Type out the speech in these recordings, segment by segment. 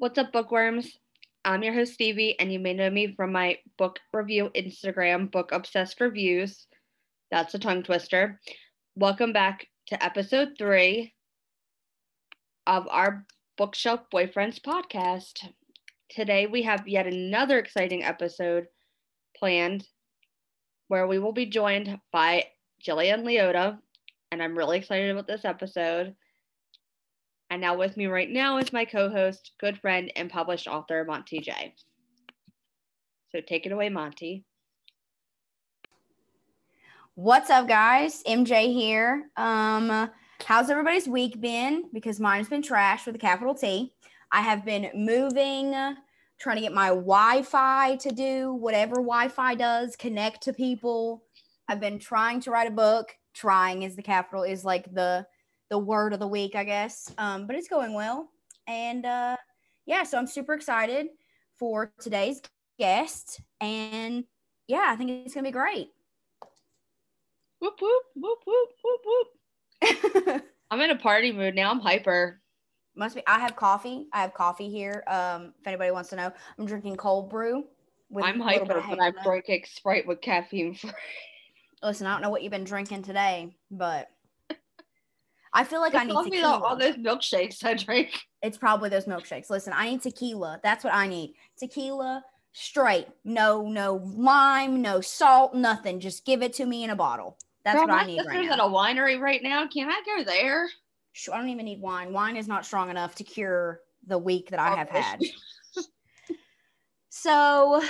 What's up, bookworms? I'm your host, Stevie, and you may know me from my book review Instagram, Book Obsessed Reviews. That's a tongue twister. Welcome back to episode three of our Bookshelf Boyfriends podcast. Today, we have yet another exciting episode planned where we will be joined by Jillian Liota, and I'm really excited about this episode. And now with me right now is my co-host, good friend, and published author Monty J. So take it away, Monty. What's up, guys? MJ here. Um, how's everybody's week been? Because mine's been trash with a capital T. I have been moving, trying to get my Wi-Fi to do whatever Wi-Fi does, connect to people. I've been trying to write a book. Trying is the capital is like the the word of the week, I guess. Um, but it's going well. And uh, yeah, so I'm super excited for today's guest. And yeah, I think it's going to be great. Whoop, whoop, whoop, whoop, whoop, whoop. I'm in a party mood now. I'm hyper. Must be. I have coffee. I have coffee here. Um, if anybody wants to know, I'm drinking cold brew. I'm hyper, but I'm drinking Sprite with caffeine free. Listen, I don't know what you've been drinking today, but I feel like It's I need probably tequila. all those milkshakes I drink. It's probably those milkshakes. Listen, I need tequila. That's what I need. Tequila straight. No, no lime, no salt, nothing. Just give it to me in a bottle. That's Girl, what I need right at now. a winery right now. Can I go there? I don't even need wine. Wine is not strong enough to cure the week that I oh, have had. So,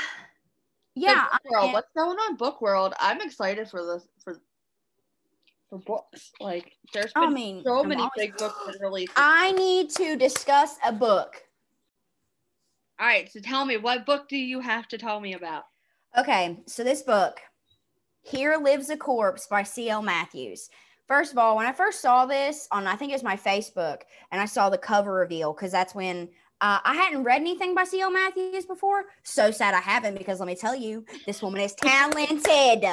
yeah, So, Book World, I- what's going on book world? I'm excited for this for for books. Like there's I been mean, so I'm many always- big books that released. I need to discuss a book. All right, so tell me what book do you have to tell me about? Okay, so this book, Here Lives a Corpse by C.L. Matthews. First of all, when I first saw this on, I think it was my Facebook, and I saw the cover reveal because that's when uh, I hadn't read anything by C.L. Matthews before. So sad I haven't because let me tell you, this woman is talented.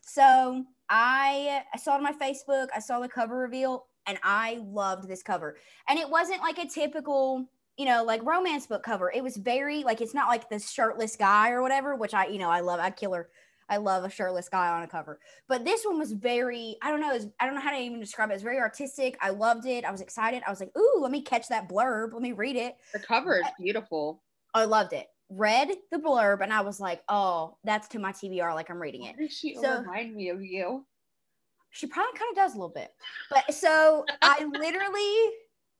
So I, I saw it on my Facebook, I saw the cover reveal, and I loved this cover. And it wasn't like a typical you know, like romance book cover. It was very like it's not like the shirtless guy or whatever, which I, you know, I love. I killer. I love a shirtless guy on a cover. But this one was very, I don't know, it's, I don't know how to even describe it. It's very artistic. I loved it. I was excited. I was like, ooh, let me catch that blurb. Let me read it. The cover is beautiful. I loved it. Read the blurb and I was like, oh, that's to my TBR, like I'm reading it. She So- remind me of you? She probably kind of does a little bit. But so I literally,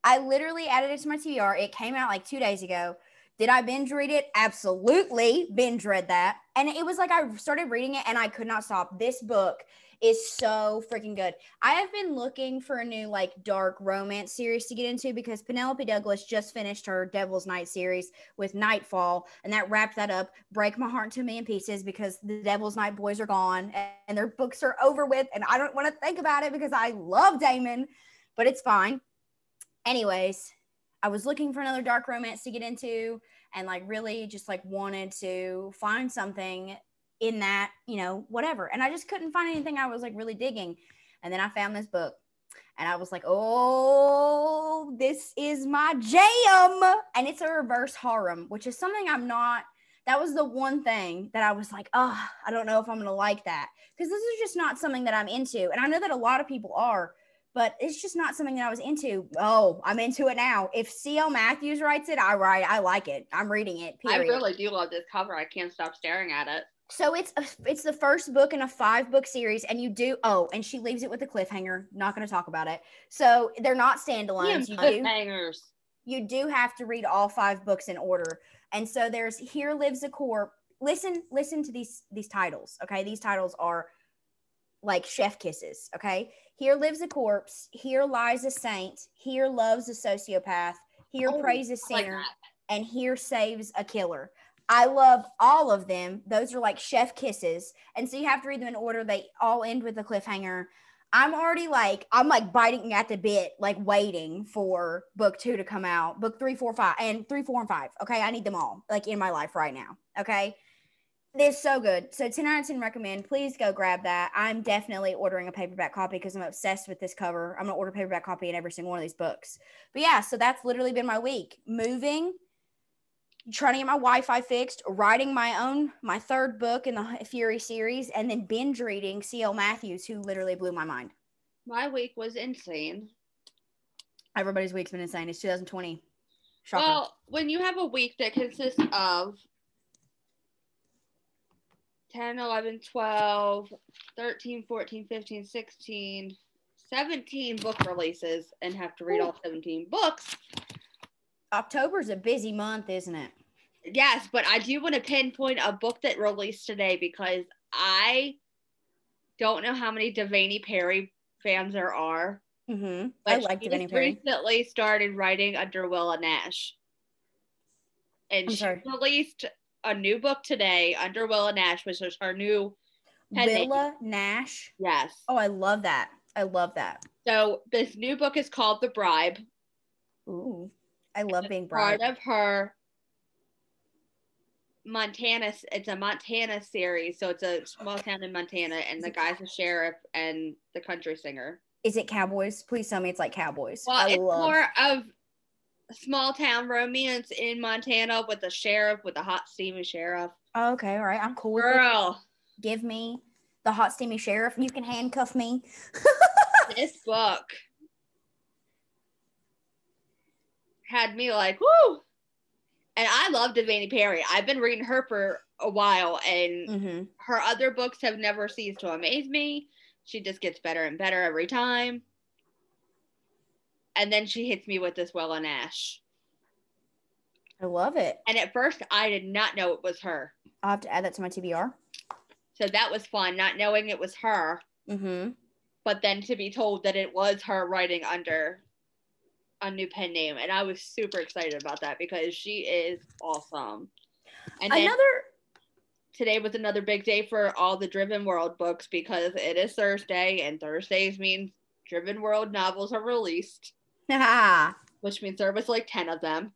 I literally added it to my TBR. It came out like two days ago. Did I binge read it? Absolutely binge read that. And it was like I started reading it and I could not stop. This book is so freaking good. I have been looking for a new like dark romance series to get into because Penelope Douglas just finished her Devil's Night series with Nightfall and that wrapped that up. Break my heart to a million pieces because the Devil's Night boys are gone and their books are over with and I don't want to think about it because I love Damon, but it's fine. Anyways, I was looking for another dark romance to get into and like really just like wanted to find something in that, you know, whatever. And I just couldn't find anything I was like really digging. And then I found this book and I was like, oh, this is my jam. And it's a reverse harem, which is something I'm not. That was the one thing that I was like, oh, I don't know if I'm going to like that. Because this is just not something that I'm into. And I know that a lot of people are, but it's just not something that I was into. Oh, I'm into it now. If C.L. Matthews writes it, I write, I like it. I'm reading it. Period. I really do love this cover. I can't stop staring at it. So it's a, it's the first book in a five book series, and you do oh, and she leaves it with a cliffhanger. Not going to talk about it. So they're not standalones. You do cliffhangers. you do have to read all five books in order. And so there's Here Lives a Corpse. Listen, listen to these these titles. Okay, these titles are like chef kisses. Okay, here lives a corpse. Here lies a saint. Here loves a sociopath. Here Oh, prays a like sinner that. and here saves a killer. I love all of them. Those are like chef kisses. And so you have to read them in order. They all end with a cliffhanger. I'm already like, I'm like biting at the bit, like waiting for book two to come out, book three, four, five, and three, four, and five. Okay. I need them all like in my life right now. Okay. It's so good. So 10 out of 10 recommend. Please go grab that. I'm definitely ordering a paperback copy because I'm obsessed with this cover. I'm gonna order paperback copy in every single one of these books. But yeah, so that's literally been my week. Moving, trying to get my Wi-Fi fixed, writing my own my third book in the Fury series, and then binge reading C.L. Matthews, who literally blew my mind. My week was insane. Everybody's week's been insane. It's 2020. Shocker. Well, when you have a week that consists of 10, 11, 12, 13, 14, 15, 16, 17 book releases and have to read all 17 books. October's a busy month, isn't it? Yes, but I do want to pinpoint a book that released today because I don't know how many Devney Perry fans there are. Mm-hmm. I like just Perry. recently started writing under Willa Nash. And I'm she sorry. released a new book today under Willa Nash, which is her new pen name. Willa Nash. Yes. Oh, I love that. I love that. So this new book is called The Bribe. Ooh, I love being Part of her Montana. It's a Montana series, so it's a small town in Montana, and the guy's a sheriff and the country singer. Is it Cowboys? Please tell me it's like Cowboys. Well, I it's love. more of small town romance in Montana with a sheriff, with a hot steamy sheriff. Oh, okay, all right. I'm cool with it. Girl, Give me the hot steamy sheriff. You can handcuff me. this book had me like, whoo! And I love Devney Perry. I've been reading her for a while, and Mm-hmm. her other books have never ceased to amaze me. She just gets better and better every time. And then she hits me with this Willa Nash. I love it. And at first, I did not know it was her. I'll have to add that to my TBR. So that was fun, not knowing it was her, Mm-hmm. but then to be told that it was her writing under a new pen name. And I was super excited about that because she is awesome. And Another today was another big day for all the Driven World books because it is Thursday, and Thursdays means Driven World novels are released, which means there was like 10 of them.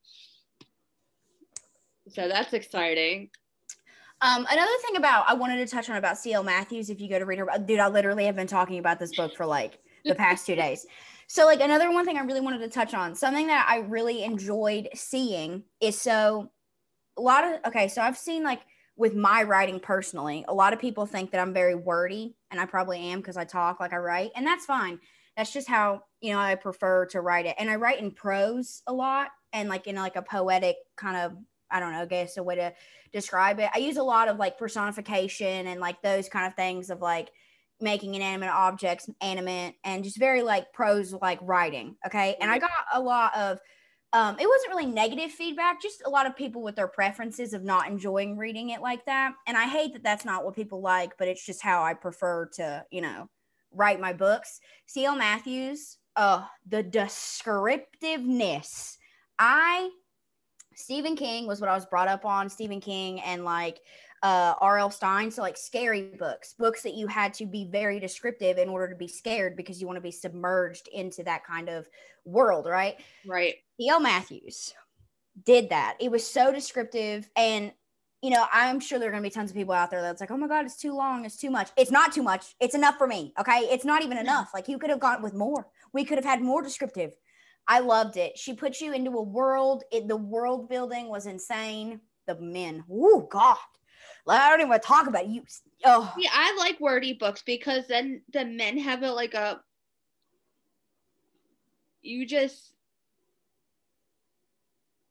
So that's exciting. Um, another thing about I wanted to touch on about C.L. Matthews. If you go to read her, dude, I literally have been talking about this book for like the past two days. So, like another one thing I really wanted to touch on, something that I really enjoyed seeing is so a lot of okay. So I've seen like with my writing personally, a lot of people think that I'm very wordy, and I probably am because I talk like I write, and that's fine. That's just how you know I prefer to write it, and I write in prose a lot, and like in like a poetic kind of I don't know, I guess a way to describe it. I use a lot of like personification and like those kind of things of like making inanimate objects animate and just very like prose like writing. Okay. And I got a lot of um it wasn't really negative feedback, just a lot of people with their preferences of not enjoying reading it like that. And I hate that that's not what people like, but it's just how I prefer to, you know, write my books. C.L. Matthews, uh, the descriptiveness. I Stephen King was what I was brought up on. Stephen King and like uh, R.L. Stine. So, like scary books, books that you had to be very descriptive in order to be scared because you want to be submerged into that kind of world, right? Right. C.L. Matthews did that. It was so descriptive. And, you know, I'm sure there are going to be tons of people out there that's like, oh my God, it's too long. It's too much. It's not too much. It's enough for me. Okay. It's not even enough. Like, you could have gone with more. We could have had more descriptive. I loved it. She put you into a world. It, the world building was insane. The men, oh God, Like, I don't even want to talk about you. Oh, Yeah, I like wordy books because then the men have a like a you just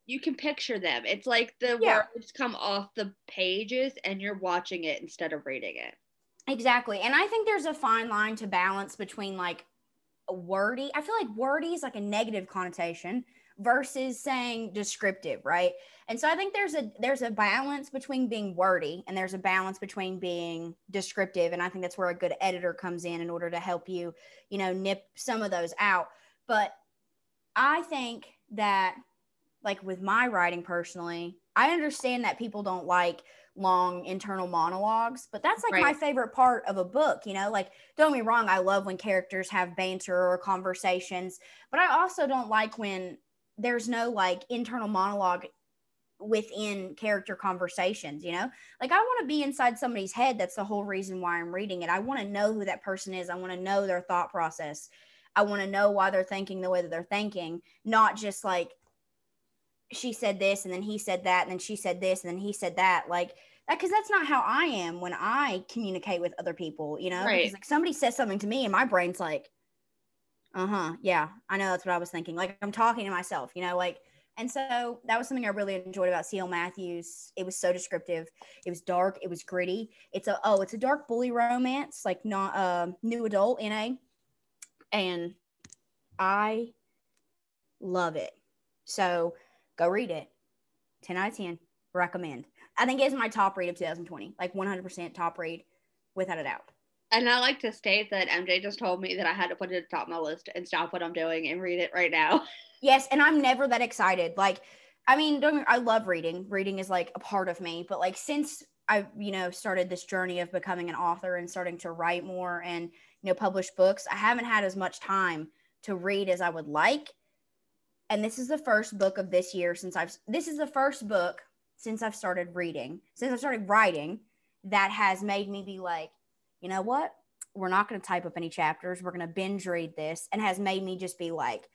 you can picture them. It's like the Yeah. words come off the pages and you're watching it instead of reading it. Exactly. And I think there's a fine line to balance between like wordy. I feel like wordy is like a negative connotation versus saying descriptive, right? And so I think there's a there's a balance between being wordy and there's a balance between being descriptive and I think that's where a good editor comes in in order to help you, you know, nip some of those out. But I think that like with my writing personally, I understand that people don't like long internal monologues, but that's like my favorite part of a book, you know? Like don't get me wrong, I love when characters have banter or conversations, but I also don't like when there's no like internal monologue within character conversations, you know? Like I want to be inside somebody's head. That's the whole reason why I'm reading it. I want to know who that person is. I want to know their thought process. I want to know why they're thinking the way that they're thinking, not just like she said this and then he said that and then she said this and then he said that like that because that's not how I am when I communicate with other people, you know. Right. Because like somebody says something to me and my brain's like, uh huh, yeah, I know that's what I was thinking. Like I'm talking to myself, you know, like. And so that was something I really enjoyed about C.L. Matthews. It was so descriptive. It was dark. It was gritty. It's a oh, it's a dark bully romance, like not uh, new adult NA, and I love it. So go read it. 10 out of 10. Recommend. I think it's my top read of 2020. Like 100% top read without a doubt. And I like to state that MJ just told me that I had to put it at the top of my list and stop what I'm doing and read it right now. Yes, and I'm never that excited. Like, I mean, I love reading. Reading is like a part of me. But like since I, you know, started this journey of becoming an author and starting to write more and you know publish books, I haven't had as much time to read as I would like. And this is the first book of this year since I've. This is the first book since I've started reading, since I started writing, that has made me be like, you know what? We're not going to type up any chapters. We're going to binge read this, and has made me just be like,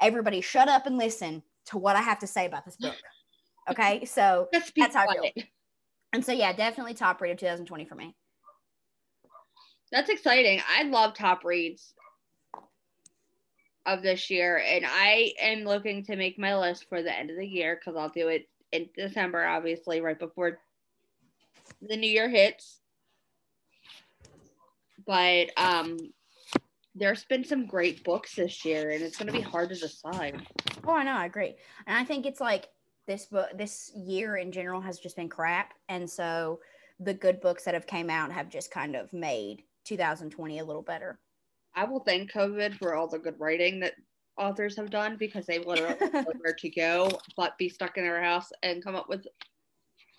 everybody shut up and listen to what I have to say about this book. Okay. So That's how I quiet. and so yeah, definitely top read of 2020 for me. That's exciting. I love top reads of this year, and I am looking to make my list for the end of the year because I'll do it in December, obviously, right before the new year hits. But um, there's been some great books this year, and it's going to be hard to decide. Oh, I know, I agree. And I think it's like this book this year in general has just been crap. And so the good books that have came out have just kind of made 2020 a little better. I will thank COVID for all the good writing that authors have done because they literally know where to go, but be stuck in their house and come up with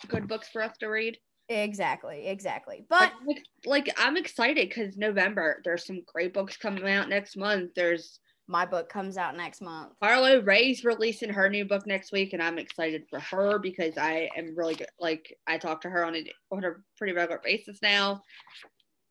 good books for us to read. Exactly, exactly. But like, like I'm excited because November there's some great books coming out next month. There's my book comes out next month. Harloe Rae's releasing her new book next week, and I'm excited for her because I am really good. Like I talk to her on a on a pretty regular basis now,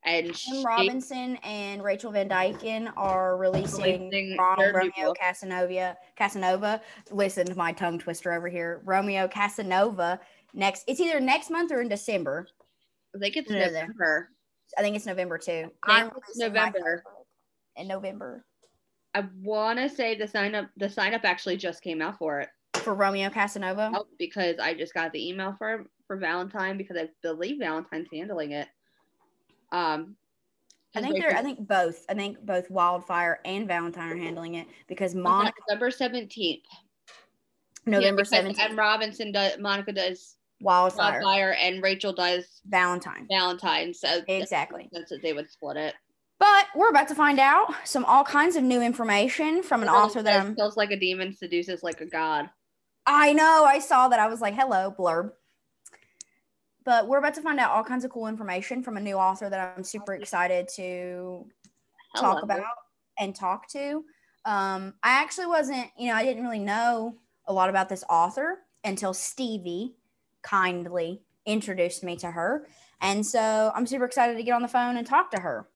and she, Robinson and Rachel Van Dyken are releasing Releasing Ronald Romeo. Casanova. Casanova. Listen to my tongue twister over here. Romeo Casanova next. It's either next month or in December. I think it's No, no, no. November. I think it's November too. I think it's releasing my November. In November I want to say the sign up the sign up actually just came out for it for Romeo Casanova. Oh, because I just got the email for for Valentine because I believe Valentine's handling it. Um, I think they're. I think both. I think both Wildfire and Valentine are handling it because Monica November seventeenth. November seventeenth. And. Robinson does. Monica does Wildfire. Wildfire, and Rachel does Valentine. Valentine. So Exactly. that's that they would split it. But we're about to find out some all kinds of new information from an author that I'm. feels like a demon, seduces like a god. I know. I saw that. I was like, hello, blurb. But we're about to find out all kinds of cool information from a new author that I'm super excited to talk about and talk to. Um, I actually wasn't, you know, I didn't really know a lot about this author until Stevie kindly introduced me to her. And so I'm super excited to get on the phone and talk to her.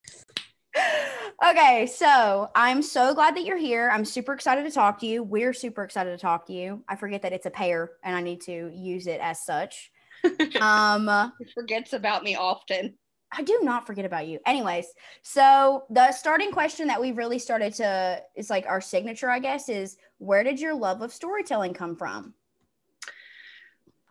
okay, so I'm so glad that you're here. I'm super excited to talk to you. We're super excited to talk to you. I forget that it's a pair and I need to use it as such. Um, He forgets about me often. I do not forget about you. Anyways, so the starting question that we really started to is like our signature, I guess, is where did your love of storytelling come from?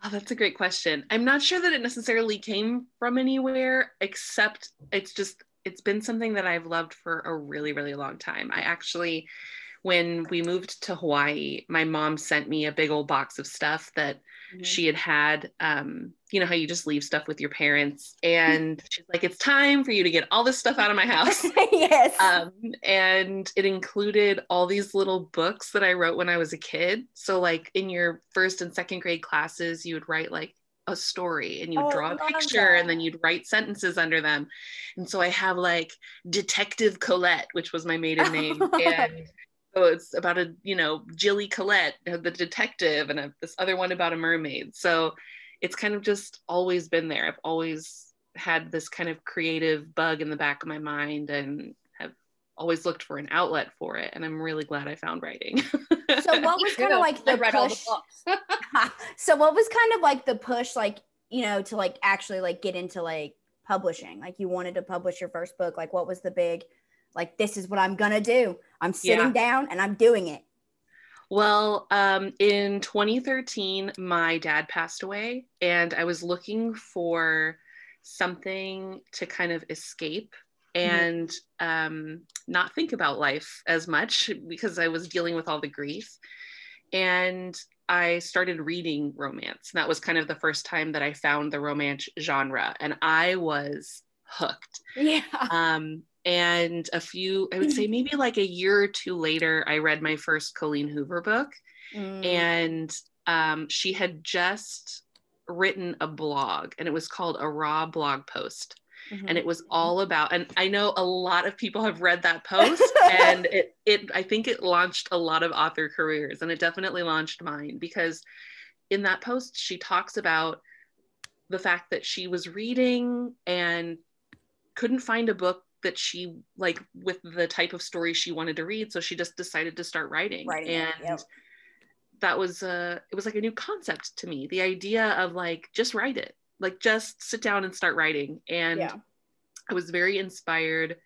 Oh, that's a great question. I'm not sure that it necessarily came from anywhere, except it's just, it's been something that I've loved for a really, really long time. I actually, when we moved to Hawaii, my mom sent me a big old box of stuff that she had had um you know how you just leave stuff with your parents and she's like it's time for you to get all this stuff out of my house. Yes. um and it included all these little books that i wrote when i was a kid. So like in your first and second grade classes you would write like a story and you Oh, draw a picture and then you'd write sentences under them. And so i have like detective colette which was my maiden name and so it's about a you know Jilly Colette, uh, the detective, and a, this other one about a mermaid. So it's kind of just always been there. I've always had this kind of creative bug in the back of my mind and have always looked for an outlet for it. And I'm really glad I found writing. So what was kind of like the the push? books. so what was kind of like the push, like you know, to like actually like get into like publishing? Like you wanted to publish your first book. Like what was the big, like this is what I'm gonna do. I'm sitting Yeah. down and I'm doing it. Well, um, in 2013, my dad passed away, and I was looking for something to kind of escape and um, not think about life as much because I was dealing with all the grief. And I started reading romance. And that was kind of the first time that I found the romance genre, and I was hooked. Yeah. Um, and a few, I would say maybe like a year or two later, I read my first Colleen Hoover book, Mm. and um, she had just written a blog, and it was called a raw blog post, Mhm. and it was all about. And I know a lot of people have read that post, and it, it, I think it launched a lot of author careers, and it definitely launched mine because in that post she talks about the fact that she was reading and couldn't find a book that she like with the type of story she wanted to read so she just decided to start writing, Writing it, and yep. that was uh it was like a new concept to me the idea of like just write it. Like just sit down and start writing. And Yeah. i was very inspired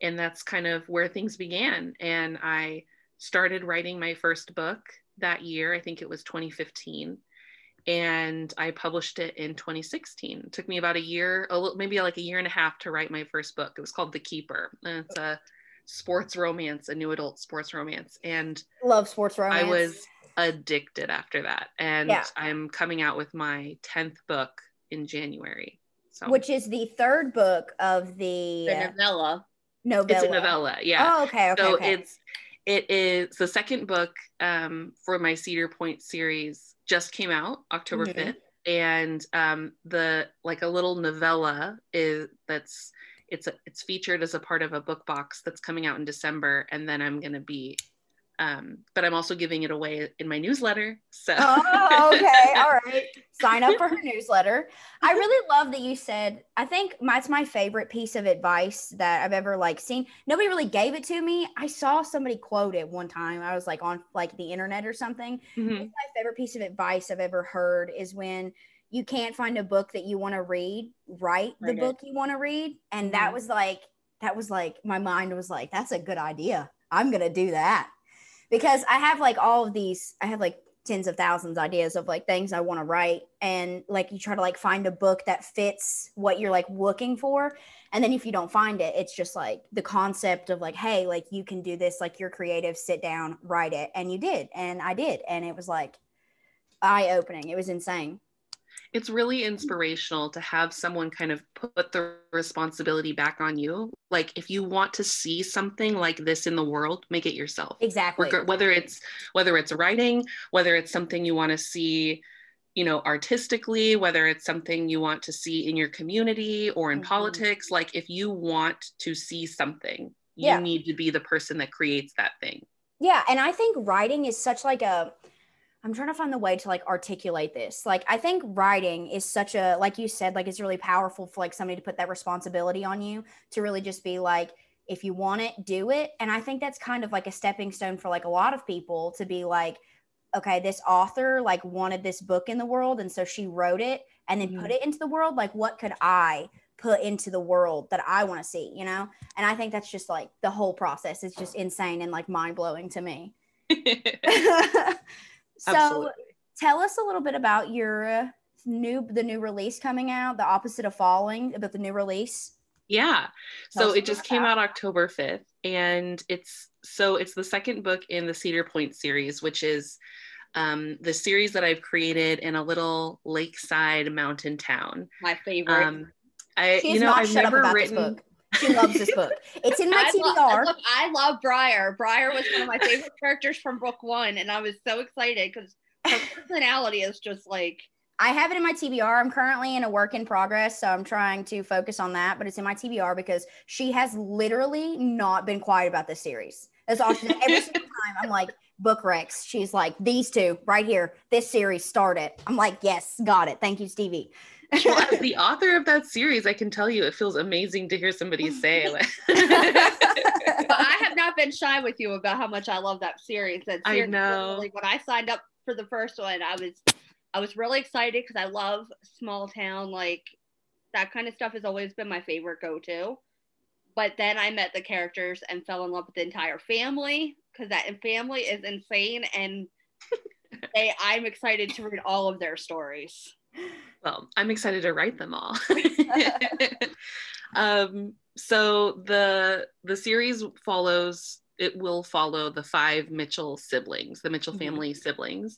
and that's kind of where things began. And i started writing my first book that year. I think it was 2015 and i published it in 2016 it took me about a year a little maybe like a year and a half to write my first book it was called the keeper and it's a sports romance a new adult sports romance and Love sports romance. I was addicted after that. And Yeah. I'm coming out with my 10th book in January. So which is the third book of the, The novella. novella. it's a novella. Yeah. Oh, okay, okay, so okay. it's it is the second book um, for my Cedar Point series just came out October. 5th. And um, the like a little novella is that's it's a, it's featured as a part of a book box that's coming out in December, and then I'm gonna be, um, but I'm also giving it away in my newsletter. So oh, okay. All right. Sign up for her newsletter. I really love that you said, I think that's my favorite piece of advice that I've ever like seen. Nobody really gave it to me. I saw somebody quote it one time. I was like on like the internet or something. Mhm. my favorite piece of advice I've ever heard is when you can't find a book that you want to read, write the book you want to read. And that Mhm. was like, that was like, my mind was like, that's a good idea. I'm going to do that. Because I have like all of these, I have like tens of thousands ideas of like things I want to write. And like you try to like find a book that fits what you're like looking for. And then if you don't find it, it's just like the concept of like, hey, like you can do this, like you're creative, sit down, write it. And you did. And I did. And it was like eye opening. It was insane. It's really inspirational to have someone kind of put the responsibility back on you. Like if you want to see something like this in the world, make it yourself. Exactly. Whether it's whether it's writing, whether it's something you want to see, you know, artistically, whether it's something you want to see in your community or in Mhm. politics, like if you want to see something, you Yeah. need to be the person that creates that thing. Yeah, and I think writing is such like a I'm trying to find the way to like articulate this. Like I think writing is such a like you said like it's really powerful for like somebody to put that responsibility on you to really just be like if you want it, do it. And I think that's kind of like a stepping stone for like a lot of people to be like okay, this author like wanted this book in the world and so she wrote it and then put mm-hmm. it into the world like what could I put into the world that I want to see, you know? And I think that's just like the whole process is just insane and like mind-blowing to me. so Absolutely. tell us a little bit about your uh, new the new release coming out the opposite of falling about the new release Yeah. Tell So it just came that. out October 5th and it's so it's the second book in the Cedar Point series, which is um, the series that I've created in a little lakeside mountain town. My favorite. Um, I she you know not I've shut up never about written this book she loves this book it's in my I, tbr look, I love Briar. Briar was one of my favorite characters from book one, and I was so excited because her personality is just like I have it in my TBR. I'm currently in a work in progress, so I'm trying to focus on that. But it's in my TBR because she has literally not been quiet about this series. That's all she every single time. I'm like book Rex. She's like these two right here. This series started. I'm like yes, got it. Thank you, Stevie. well, as the author of that series, I can tell you it feels amazing to hear somebody say. Like, I have not been shy with you about how much I love that series. That I know. When I signed up for the first one, I was I was really excited because I love small town like that kind of stuff has always been my favorite go to. But then I met the characters and fell in love with the entire family because that family is insane and they I'm excited to read all of their stories. Well, I'm excited to write them all. um, so the the series follows. It will follow the five Mitchell siblings, the Mitchell Mhm. family siblings,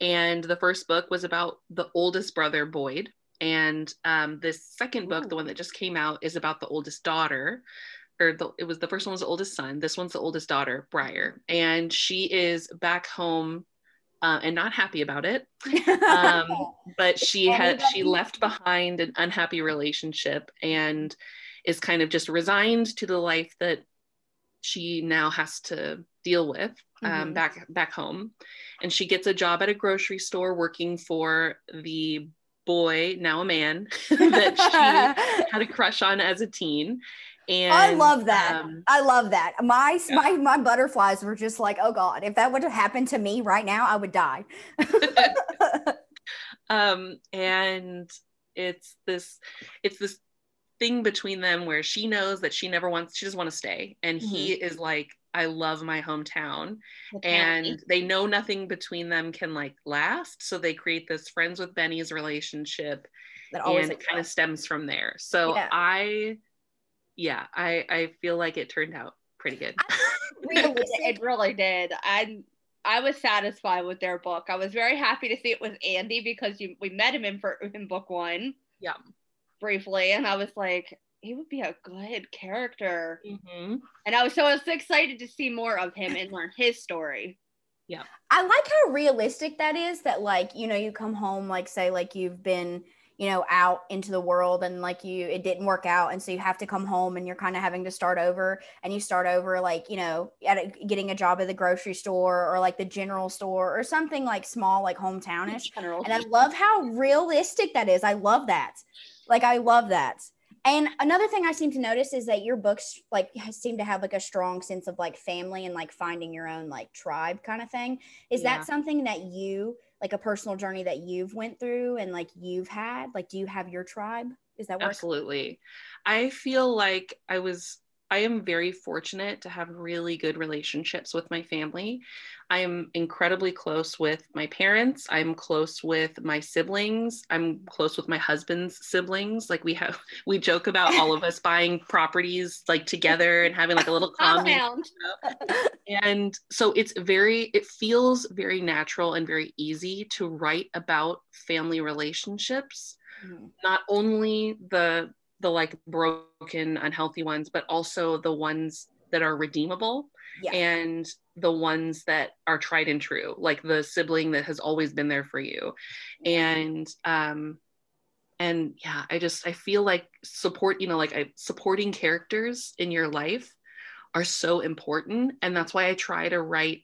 and the first book was about the oldest brother Boyd, and um, this second book, the one that just came out, is about the oldest daughter. Or the, it was the first one was the oldest son. This one's the oldest daughter, Briar, and she is back home uh, and not happy about it. Um, but she had she left behind an unhappy relationship and is kind of just resigned to the life that she now has to deal with um, Mhm. back back home. And she gets a job at a grocery store working for the boy now a man that she had a crush on as a teen and I love that. um, I love that. My Yeah. my my butterflies were just like, oh god, if that would have happened to me right now, I would die. um and it's this it's this thing between them where she knows that she never wants she doesn't want to stay and he is like i love my hometown and they know nothing between them can like last so they create this friends with benny's relationship that always and it kind of stems from there so Yeah. i yeah i i feel like it turned out pretty good realistic. it really did. I I was satisfied with their book. I was very happy to see it was Andy because you we met him in for in book one yeah briefly, and I was like, he would be a good character. hmm And I was so I was excited to see more of him and learn his story. Yeah. I like how realistic that is that like, you know, you come home like say like you've been, you know, out into the world and like you it didn't work out and so you have to come home and you're kind of having to start over and you start over like, you know, at a, getting a job at the grocery store or like the general store or something like small like hometownish. General. And I love how realistic that is. I love that. Like I love that. And another thing I seem to notice is that your books like seem to have like a strong sense of like family and like finding your own like tribe kind of thing. Is Yeah. that something that you like a personal journey that you've went through and like you've had? Like do you have your tribe? Is that work? Absolutely. I feel like I was, I am very fortunate to have really good relationships with my family. I am incredibly close with my parents. I'm close with my siblings. I'm close with my husband's siblings. Like we have, we joke about all of us buying properties like together and having like a little. Compound. And so it's very, it feels very natural and very easy to write about family relationships Mhm. not only the the like broken unhealthy ones but also the ones that are redeemable Yeah. and the ones that are tried and true like the sibling that has always been there for you and um and yeah i just i feel like support you know like I, supporting characters in your life are so important and that's why i try to write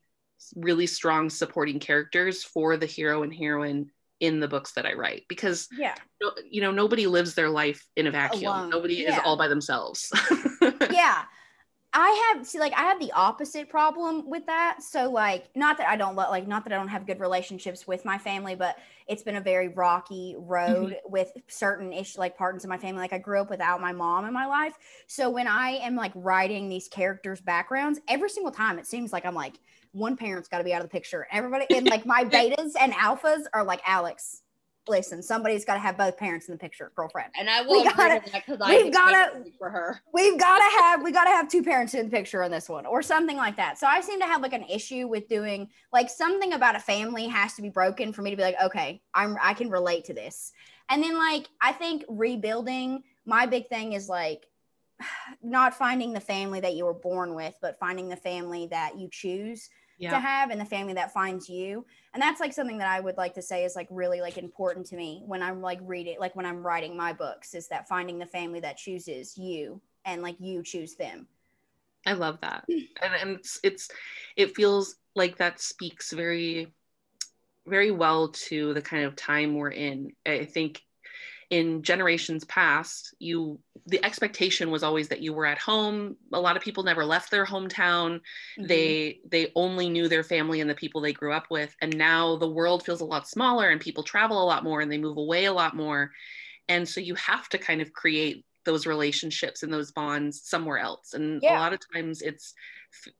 really strong supporting characters for the hero and heroine in the books that i write because Yeah. no- you know nobody lives their life in a vacuum Alone. nobody is all by themselves yeah i have see like i have the opposite problem with that. So like not that i don't lo- like not that i don't have good relationships with my family but it's been a very rocky road mm-hmm. with certain ish like parts of my family. Like i grew up without my mom in my life. So when i am like writing these characters backgrounds every single time it seems like i'm like one parent's got to be out of the picture. Everybody and like my betas and alphas are like alex listen somebody's got to have both parents in the picture girlfriend. And I will We agree gotta- that because I we've gotta- for her. we've got to have we got to have two parents in the picture on this one or something like that. So i seem to have like an issue with doing like something about a family has to be broken for me to be like okay i'm i can relate to this. And then like i think rebuilding my big thing is like not finding the family that you were born with but finding the family that you choose to have and the family that finds you. And that's like something that i would like to say is like really like important to me when i'm like reading like when i'm writing my books is that finding the family that chooses you and like you choose them. I love that. And, and it's it's it feels like that speaks very very well to the kind of time we're in. I think in generations past, you the expectation was always that you were at home. A lot of people never left their hometown. Mm-hmm. They they only knew their family and the people they grew up with. And now the world feels a lot smaller and people travel a lot more and they move away a lot more. And so you have to kind of create those relationships and those bonds somewhere else. And yeah. a lot of times it's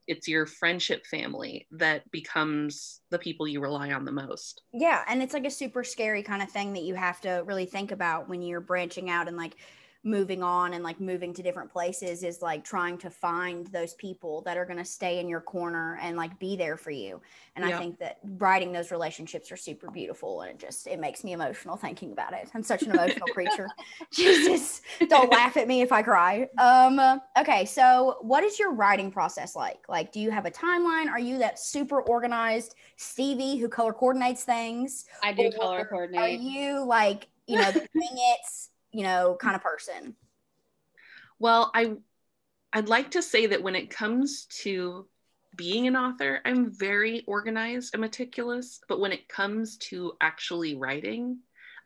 it's your friendship family that becomes the people you rely on the most. Yeah, and it's like a super scary kind of thing that you have to really think about when you're branching out and like moving on and like moving to different places is like trying to find those people that are going to stay in your corner and like be there for you. And i think that writing those relationships are super beautiful and it just it makes me emotional thinking about it. I'm such an emotional creature. Jesus don't laugh at me if i cry. Um okay so what is your writing process like? Like do you have a timeline? Are you that super organized stevie who color coordinates things? I do color coordinate. are you like you know the wing it's you know, kind of person? Well, I I'd like to say that when it comes to being an author, I'm very organized and meticulous, but when it comes to actually writing,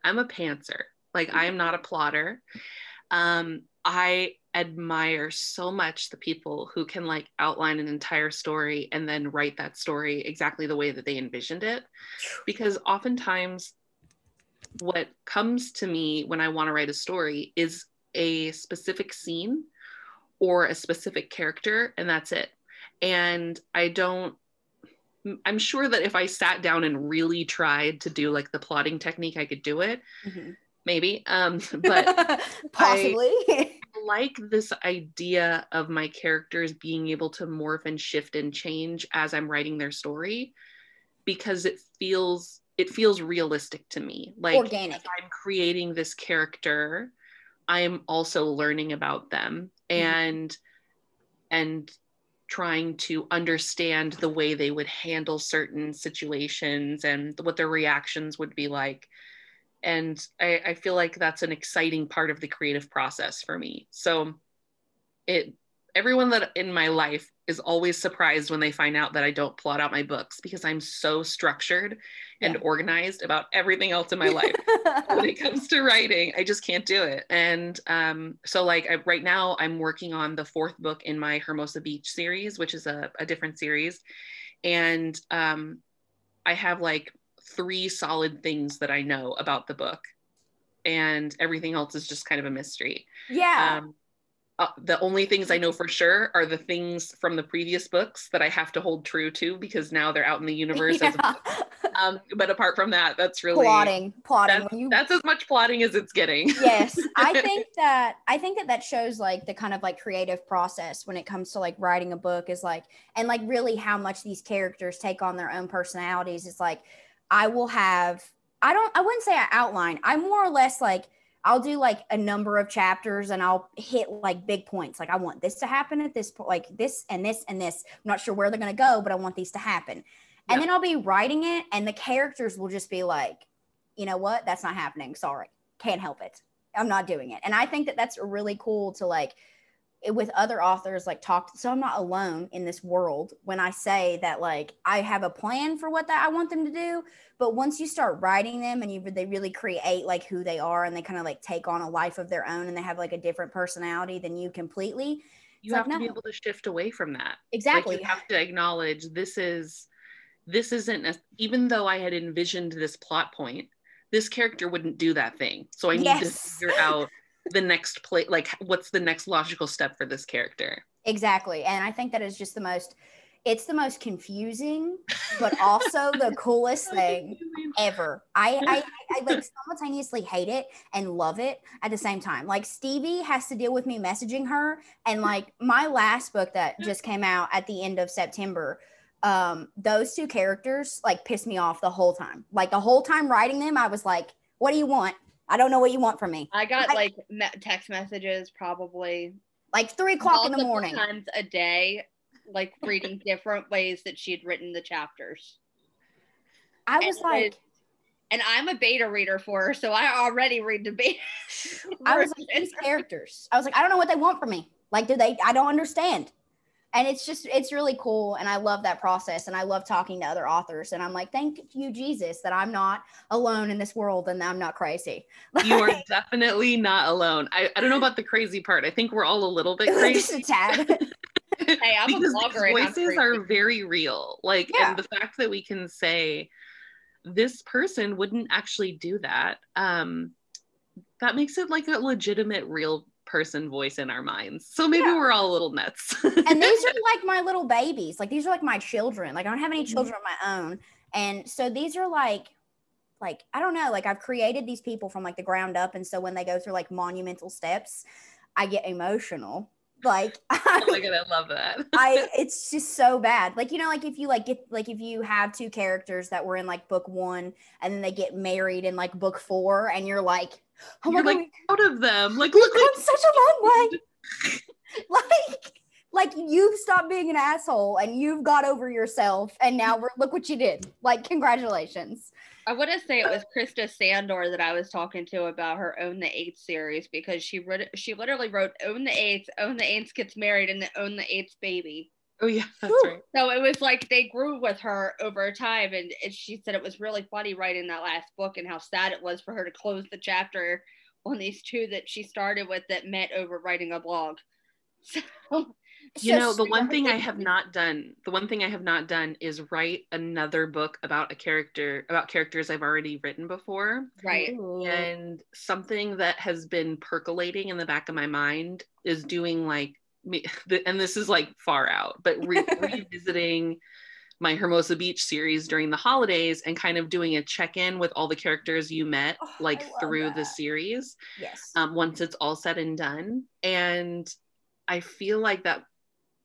I'm a pantser. Like I am not a plotter. Um, I admire so much the people who can like outline an entire story and then write that story exactly the way that they envisioned it because oftentimes what comes to me when I want to write a story is a specific scene or a specific character, and that's it. And I don't, I'm sure that if I sat down and really tried to do like the plotting technique, I could do it. Mm-hmm. Maybe. Um, but possibly. I like this idea of my characters being able to morph and shift and change as I'm writing their story because it feels it feels realistic to me. Like organic. I'm creating this character, I'm also learning about them mm-hmm. and and trying to understand the way they would handle certain situations and what their reactions would be like. And I, I feel like that's an exciting part of the creative process for me. So it everyone that in my life is always surprised when they find out that I don't plot out my books because I'm so structured and yeah. organized about everything else in my life. when it comes to writing, I just can't do it. And um, so, like, I, right now, I'm working on the fourth book in my Hermosa Beach series, which is a, a different series. And um, I have like three solid things that I know about the book, and everything else is just kind of a mystery. Yeah. Um, uh, the only things I know for sure are the things from the previous books that I have to hold true to because now they're out in the universe. Yeah. As um, but apart from that, that's really plotting. Plotting. That's, you... that's as much plotting as it's getting. yes, I think that I think that that shows like the kind of like creative process when it comes to like writing a book is like and like really how much these characters take on their own personalities. Is like I will have I don't I wouldn't say I outline. I more or less like I'll do like a number of chapters and I'll hit like big points. Like I want this to happen at this point, like this and this and this. I'm not sure where they're going to go, but I want these to happen. And then I'll be writing it and the characters will just be like, you know what? That's not happening. Sorry. Can't help it. I'm not doing it. And I think that that's really cool to like with other authors like talk so i'm not alone in this world when i say that like i have a plan for what that i want them to do but once you start writing them and you they really create like who they are and they kind of like take on a life of their own and they have like a different personality than you completely you have like, to no. be able to shift away from that exactly like you have to acknowledge this is this isn't a, even though i had envisioned this plot point this character wouldn't do that thing so i need yes. to figure out the next play like what's the next logical step for this character? Exactly. And i think that is just the most it's the most confusing but also the coolest thing ever. I, I i like simultaneously hate it and love it at the same time. Like stevie has to deal with me messaging her and like my last book that just came out at the end of september um those two characters like pissed me off the whole time. Like the whole time writing them i was like what do you want I don't know what you want from me. I got I, like text messages probably like three o'clock in the morning times a day, like reading different ways that she had written the chapters. I was and like, was, and I'm a beta reader for her, so I already read the beta. I was like, these characters. I was like, I don't know what they want from me. Like, do they? I don't understand. And it's just it's really cool and i love that process and i love talking to other authors and i'm like thank you jesus that i'm not alone in this world and i'm not crazy. You are definitely not alone. I, I don't know about the crazy part. I think we're all a little bit crazy just a tad. Hey, I'm a blogger these and I'm voices are very real. Like Yeah. and the fact that we can say this person wouldn't actually do that um that makes it like a legitimate real person voice in our minds. So maybe Yeah. we're all a little nuts. And these are like my little babies. Like these are like my children. Like i don't have any Mhm. children of my own. And so these are like like i don't know. Like i've created these people from like the ground up. And so when they go through like monumental steps i get emotional. Like oh my god i love that. I it's just so bad. Like you know, like if you like get like if you have two characters that were in like book one and then they get married in like book four, and you're like, oh You're god, like proud of them like we've look come like such a long way. like like you've stopped being an asshole and you've got over yourself, and now we're look what you did. Like congratulations. I want to say it was Krista Sandor that I was talking to about her Own the Eighth series because she wrote she literally wrote Own the Eighth, Own the Eighth gets married, and then Own the Eighth baby. Oh yeah that's Whew. right. So it was like they grew with her over time, and it, she said it was really funny writing that last book and how sad it was for her to close the chapter on these two that she started with that met over writing a blog. So you know the one thing i have not done the one thing i have not done is write another book about a character about characters i've already written before. Right, and something that has been percolating in the back of my mind is doing like me and this is like far out but re- revisiting my hermosa beach series during the holidays and kind of doing a check-in with all the characters you met Oh, like through the series yes. um, once it's all said and done. And I feel like that,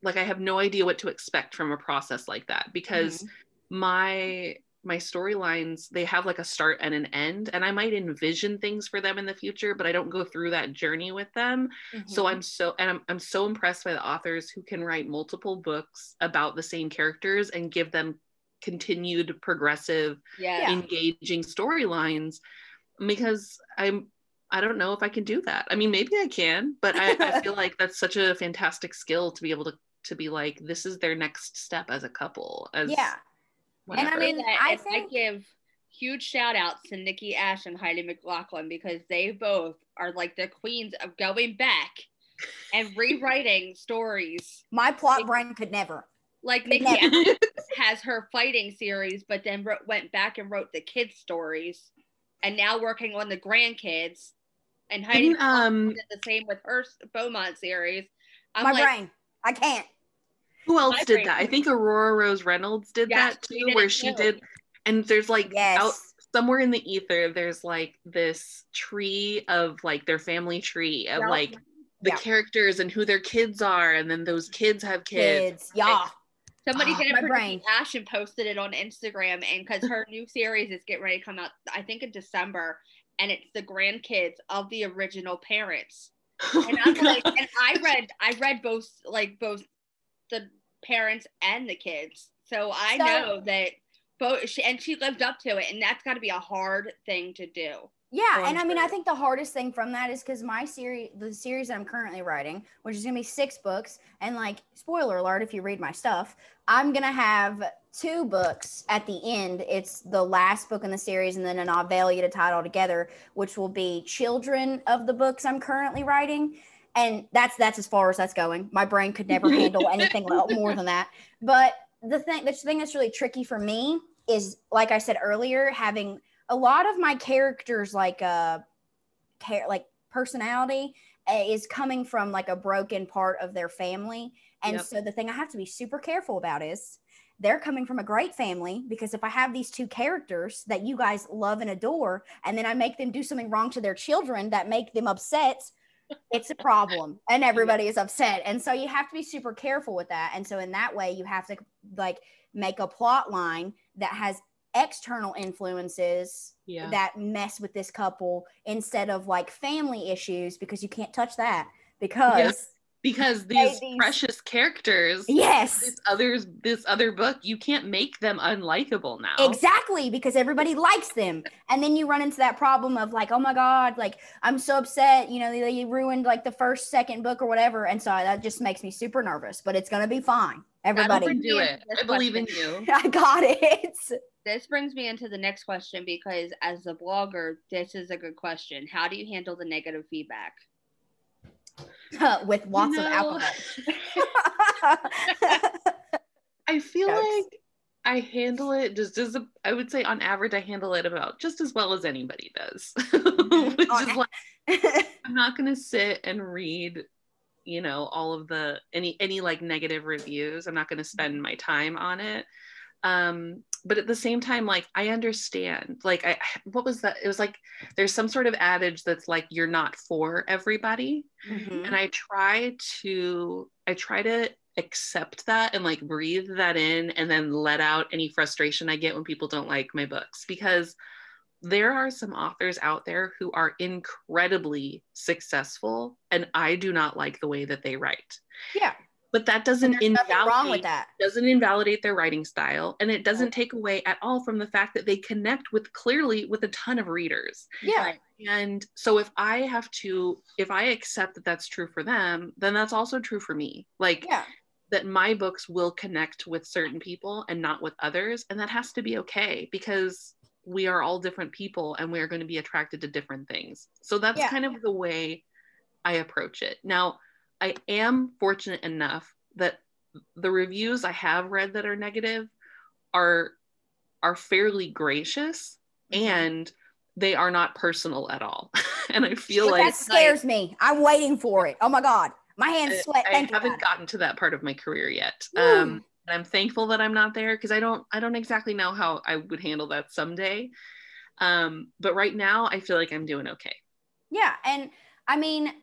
like I have no idea what to expect from a process like that because Mm-hmm. my my storylines they have like a start and an end and i might envision things for them in the future but i don't go through that journey with them so Mhm. i'm so and I'm, I'm so impressed by the authors who can write multiple books about the same characters and give them continued progressive yeah. engaging storylines because I'm I don't know if I can do that. I mean, maybe I can, but I, I feel like that's such a fantastic skill to be able to to be like, this is their next step as a couple. As yeah. And I mean, that I if I give huge shout outs to Nikki Ash and Heidi McLaughlin because they both are like the queens of going back and rewriting stories. my plot brain could never. Like Could Nikki never. Has her fighting series, but then wrote, went back and wrote the kids' stories, and now working on the grandkids. And Heidi Didn't, um, did the same with her Beaumont series. I'm my like, brain. I can't. Who else my did brain- that? I think Aurora Rose Reynolds did Yes, that too, did where she too. did. And there's like Yes. out somewhere in the ether, there's like this tree of like their family tree of Yep. like the Yeah. characters and who their kids are, and then those kids have kids. Kids. Yeah. Somebody Ah, did it my for brain. Ash and posted it on Instagram, and because her new series is getting ready to come out, I think in December, and it's the grandkids of the original parents. Oh And my I'm like, and I read, I read both, like both the parents and the kids, so I So- know that both, she, and she lived up to it, and that's got to be a hard thing to do. Yeah, and I'm mean, I think the hardest thing from that is because my series, the series that I'm currently writing, which is gonna be six books, and like spoiler alert, if you read my stuff, I'm gonna have two books at the end. It's the last book in the series, and then a novellia to tie it all together, which will be children of the books I'm currently writing, and that's that's as far as that's going. My brain could never handle anything more than that. But the thing, the thing that's really tricky for me is, like I said earlier, having a lot of my characters like uh care like personality uh, is coming from like a broken part of their family and Yep. so the thing i have to be super careful about is they're coming from a great family because if i have these two characters that you guys love and adore and then i make them do something wrong to their children that make them upset it's a problem and everybody is upset and so you have to be super careful with that and so in that way you have to like make a plot line that has external influences yeah. that mess with this couple instead of like family issues because you can't touch that because because these, these- precious characters Yes. this others this other book you can't make them unlikable now Exactly, because everybody likes them. And then you run into that problem of like, oh my God, like I'm so upset, you know, they, they ruined like the first, second book or whatever. And so that just makes me super nervous, but it's gonna be fine. Everybody. do it This i believe in you I got it. This brings me into the next question because as a blogger, this is a good question. How do you handle the negative feedback? With lots of alcohol. i feel Jokes. like i handle it just as a, i would say on average i handle it about just as well as anybody does. Which On is like i'm not going to sit and read you know all of the any any like negative reviews. I'm not going to spend my time on it. Um but at the same time like i understand like i what was that it was like there's some sort of adage that's like you're not for everybody Mhm. and i try to i try to accept that and like breathe that in and then let out any frustration i get when people don't like my books because there are some authors out there who are incredibly successful and i do not like the way that they write Yeah. But that doesn't nothing wrong with invalidate that. doesn't invalidate their writing style and it doesn't take away at all from the fact that they connect with clearly with a ton of readers Yeah. Right. and so if i have to if i accept that that's true for them then that's also true for me like Yeah. that my books will connect with certain people and not with others and that has to be okay because we are all different people and we are going to be attracted to different things so that's Yeah. kind of the way i approach it now i am fortunate enough that the reviews i have read that are negative are are fairly gracious Mm-hmm. and they are not personal at all and i feel But like that scares me. I'm waiting for it. Oh my God. My hands I- sweat. I thinking haven't it. gotten to that part of my career yet. Um, and I'm thankful that I'm not there because I don't I don't exactly know how I would handle that someday. Um, but right now I feel like I'm doing okay. Yeah, and I mean,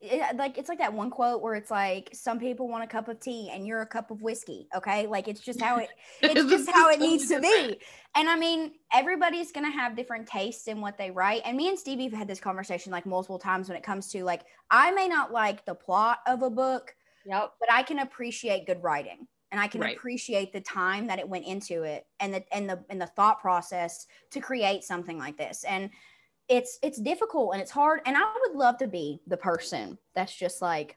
it, like it's like that one quote where it's like some people want a cup of tea and you're a cup of whiskey. Okay, like it's just how it it's just how it needs to be. And I mean, everybody's gonna have different tastes in what they write. And me and Stevie have had this conversation like multiple times when it comes to like I may not like the plot of a book, Yep. but I can appreciate good writing. And I can Right. appreciate the time that it went into it and the and the and the thought process to create something like this. And it's it's difficult and it's hard. And I would love to be the person that's just like,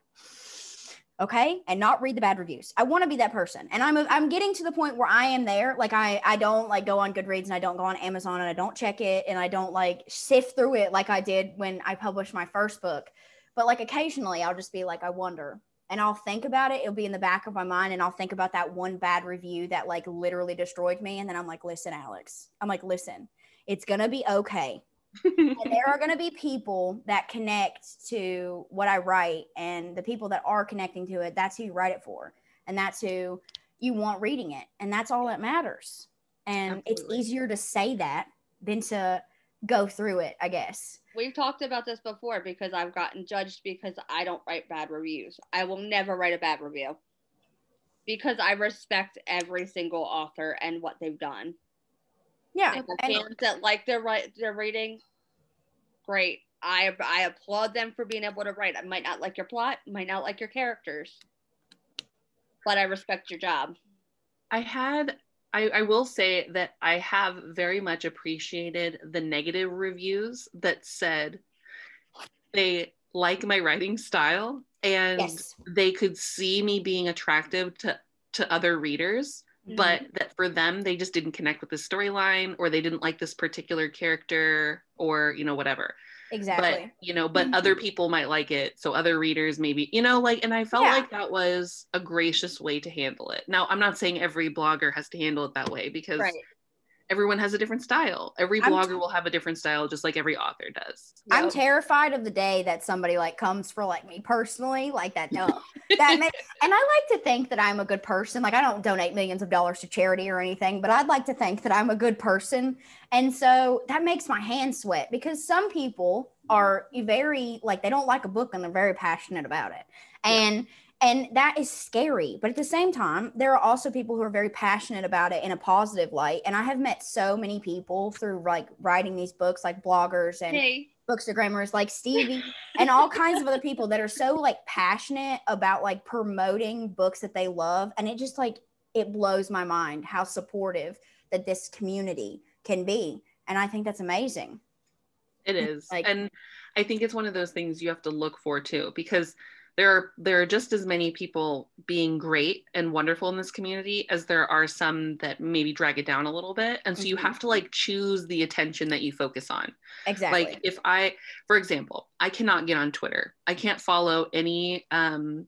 okay, and not read the bad reviews. I want to be that person. And I'm I'm getting to the point where I am there. Like I I don't like go on Goodreads and I don't go on Amazon and I don't check it and I don't like sift through it like I did when I published my first book. But like occasionally I'll just be like, I wonder. And I'll think about it. It'll be in the back of my mind, and I'll think about that one bad review that like literally destroyed me. And then I'm like, listen, Alex. I'm like, listen, it's gonna be okay and there are going to be people that connect to what I write, and the people that are connecting to it, that's who you write it for, and that's who you want reading it, and that's all that matters. And it's easier to say that than to go through it, I guess. We've talked about this before because I've gotten judged because I don't write bad reviews. I will never write a bad review because I respect every single author and what they've done. Yeah, And the and fans that like their write their reading, great. I I applaud them for being able to write. I might not like your plot, might not like your characters, but I respect your job. I had I, I will say that I have very much appreciated the negative reviews that said they like my writing style and yes, they could see me being attractive to to other readers but that for them they just didn't connect with the storyline or they didn't like this particular character or you know whatever exactly. but you know but Mhm. other people might like it so other readers maybe you know like and i felt Yeah. like that was a gracious way to handle it now i'm not saying every blogger has to handle it that way because right. Everyone has a different style every blogger will have a different style just like every author does I'm terrified of the day that somebody like comes for like me personally, like that. No, that may, and I like to think that I'm a good person. Like I don't donate millions of dollars to charity or anything, but I'd like to think that I'm a good person, and so that makes my hands sweat because some people mm-hmm. are very like they don't like a book and they're very passionate about it, and and that is scary. But at the same time, there are also people who are very passionate about it in a positive light, and I have met so many people through like writing these books, like bloggers and Hey, bookstagrammers like Stevie and all kinds of other people that are so like passionate about like promoting books that they love. And it just like, it blows my mind how supportive that this community can be. And I think that's amazing. It is. Like, and I think it's one of those things you have to look for too, because there are there are just as many people being great and wonderful in this community as there are some that maybe drag it down a little bit. And so mm-hmm. you have to like choose the attention that you focus on. Exactly. like if i for example i cannot get on twitter. I can't follow any um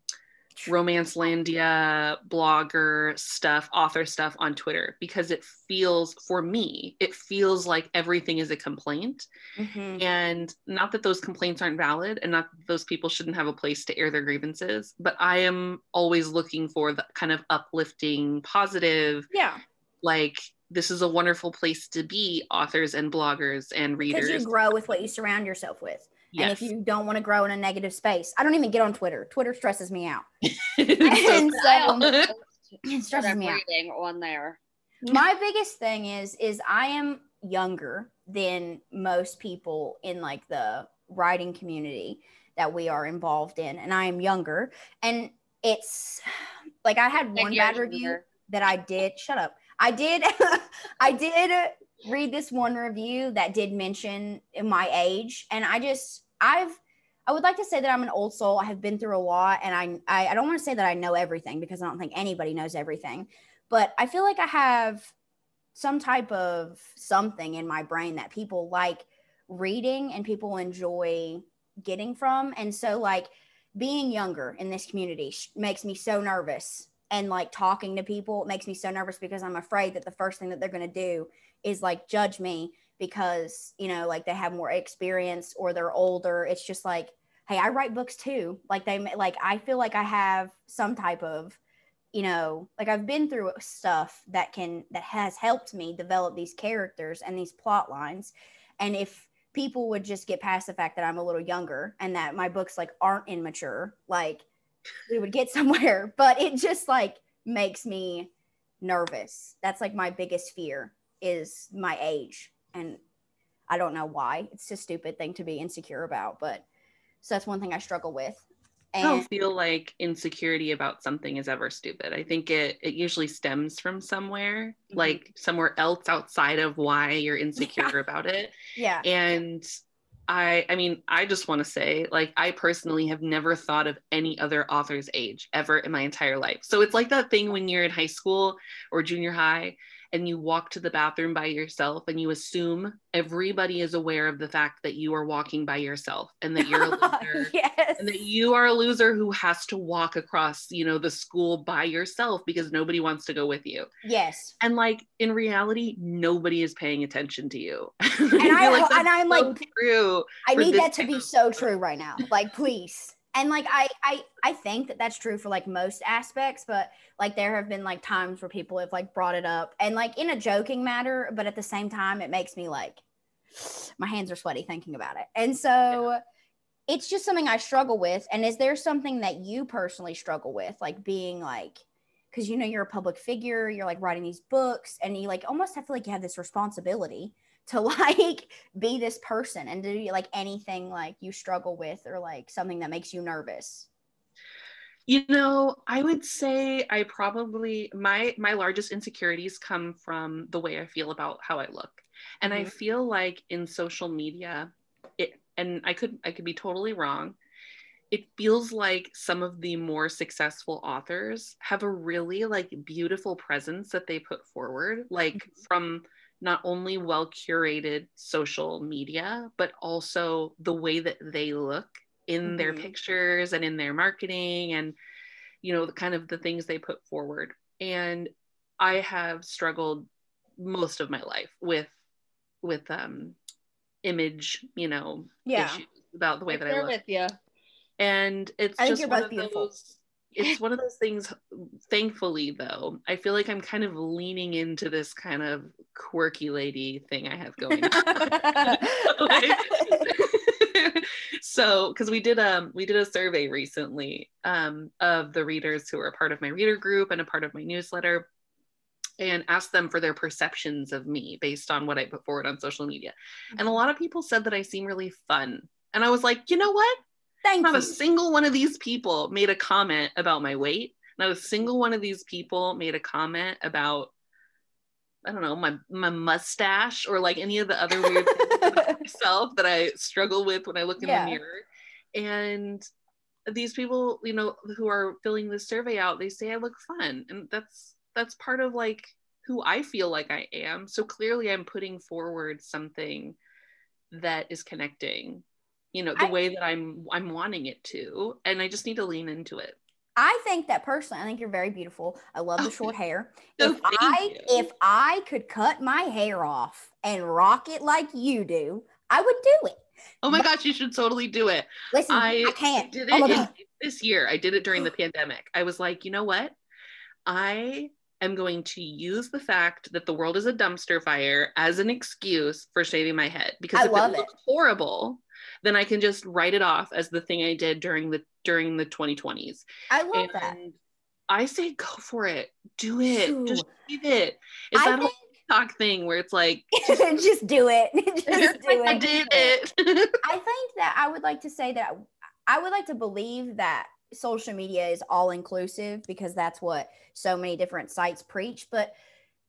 romancelandia blogger stuff author stuff on twitter because it feels for me it feels like everything is a complaint. Mm-hmm. and not that those complaints aren't valid and not that those people shouldn't have a place to air their grievances but i am always looking for the kind of uplifting positive yeah. like this is a wonderful place to be authors and bloggers and readers because you grow with what you surround yourself with Yes. And if you don't want to grow in a negative space, I don't even get on Twitter. Twitter stresses me out. and so it stresses me out. on there. My biggest thing is is I am younger than most people in like the writing community that we are involved in, and I am younger. And it's like I had one bad review that I did. Shut up. I did. I did read this one review that did mention my age, and I just I've I would like to say that I'm an old soul. I have been through a lot, and I I, I don't want to say that I know everything because I don't think anybody knows everything. But I feel like I have some type of something in my brain that people like reading and people enjoy getting from. And so, like being younger in this community makes me so nervous and like talking to people makes me so nervous because I'm afraid that the first thing that they're going to do is like judge me because you know like they have more experience or they're older it's just like hey i write books too. Like they like i feel like i have some type of you know like i've been through stuff that can that has helped me develop these characters and these plot lines. And if people would just get past the fact that i'm a little younger and that my books like aren't immature like we would get somewhere. But it just like makes me nervous. That's like my biggest fear is my age and I don't know why. It's a stupid thing to be insecure about, but so that's one thing I struggle with. And I don't feel like insecurity about something is ever stupid. I think it it usually stems from somewhere, mm-hmm. like somewhere else outside of why you're insecure yeah. about it. Yeah. And I I mean, I just want to say like I personally have never thought of any other author's age ever in my entire life. So it's like that thing when you're in high school or junior high and you walk to the bathroom by yourself and you assume everybody is aware of the fact that you are walking by yourself and that you're a loser yes. and that you are a loser who has to walk across you know the school by yourself because nobody wants to go with you. Yes. And like in reality nobody is paying attention to you. And, I, like, and i'm so like true i need that to be so true right now. Like please and like I, I i think that that's true for like most aspects but like there have been like times where people have like brought it up and like in a joking matter but at the same time it makes me like my hands are sweaty thinking about it. And so yeah. it's just something i struggle with. And is there something that you personally struggle with? Like being like because you know you're a public figure you're like writing these books and you like almost have to like you have this responsibility to like be this person and do like anything like you struggle with or like something that makes you nervous you know i would say i probably my my largest insecurities come from the way i feel about how i look and mm-hmm. i feel like in social media it and i could i could be totally wrong it feels like some of the more successful authors have a really like beautiful presence that they put forward like mm-hmm. from not only well curated social media, but also the way that they look in mm-hmm. their pictures and in their marketing and, you know, the kind of the things they put forward. And I have struggled most of my life with, with, um, image, you know, yeah. issues about the way that I look. with you. And it's I just one of those it's one of those things thankfully though i feel like i'm kind of leaning into this kind of quirky lady thing i have going on. so because we did um we did a survey recently um of the readers who are a part of my reader group and a part of my newsletter and asked them for their perceptions of me based on what I put forward on social media. And a lot of people said that I seem really fun. And I was like, you know what? Thank Not you. a single one of these people made a comment about my weight. Not a single one of these people made a comment about, I don't know, my my mustache or like any of the other weird things about myself that I struggle with when I look in Yeah. the mirror. And these people, you know, who are filling this survey out, they say I look fun. And that's that's part of like who I feel like I am. So clearly I'm putting forward something that is connecting, you know, the I- way that I'm I'm wanting it to. And I just need to lean into it. I think that personally, I think you're very beautiful. I love the Oh, short hair. no, if I you. if I could cut my hair off and rock it like you do, I would do it. Oh my gosh, you should totally do it. Listen, I, I can't. did Oh it my in- this year. I did it during the pandemic. I was like, you know what? I am going to use the fact that the world is a dumpster fire as an excuse for shaving my head because I if love it it. looks horrible, then I can just write it off as the thing I did during the during the 2020s. I love And that. I say go for it. Do it. Phew. Just shave it. It's I that whole TikTok thing where it's like think, just do it. just do I it. did it. I think that I would like to say that I would like to believe that social media is all inclusive because that's what so many different sites preach. But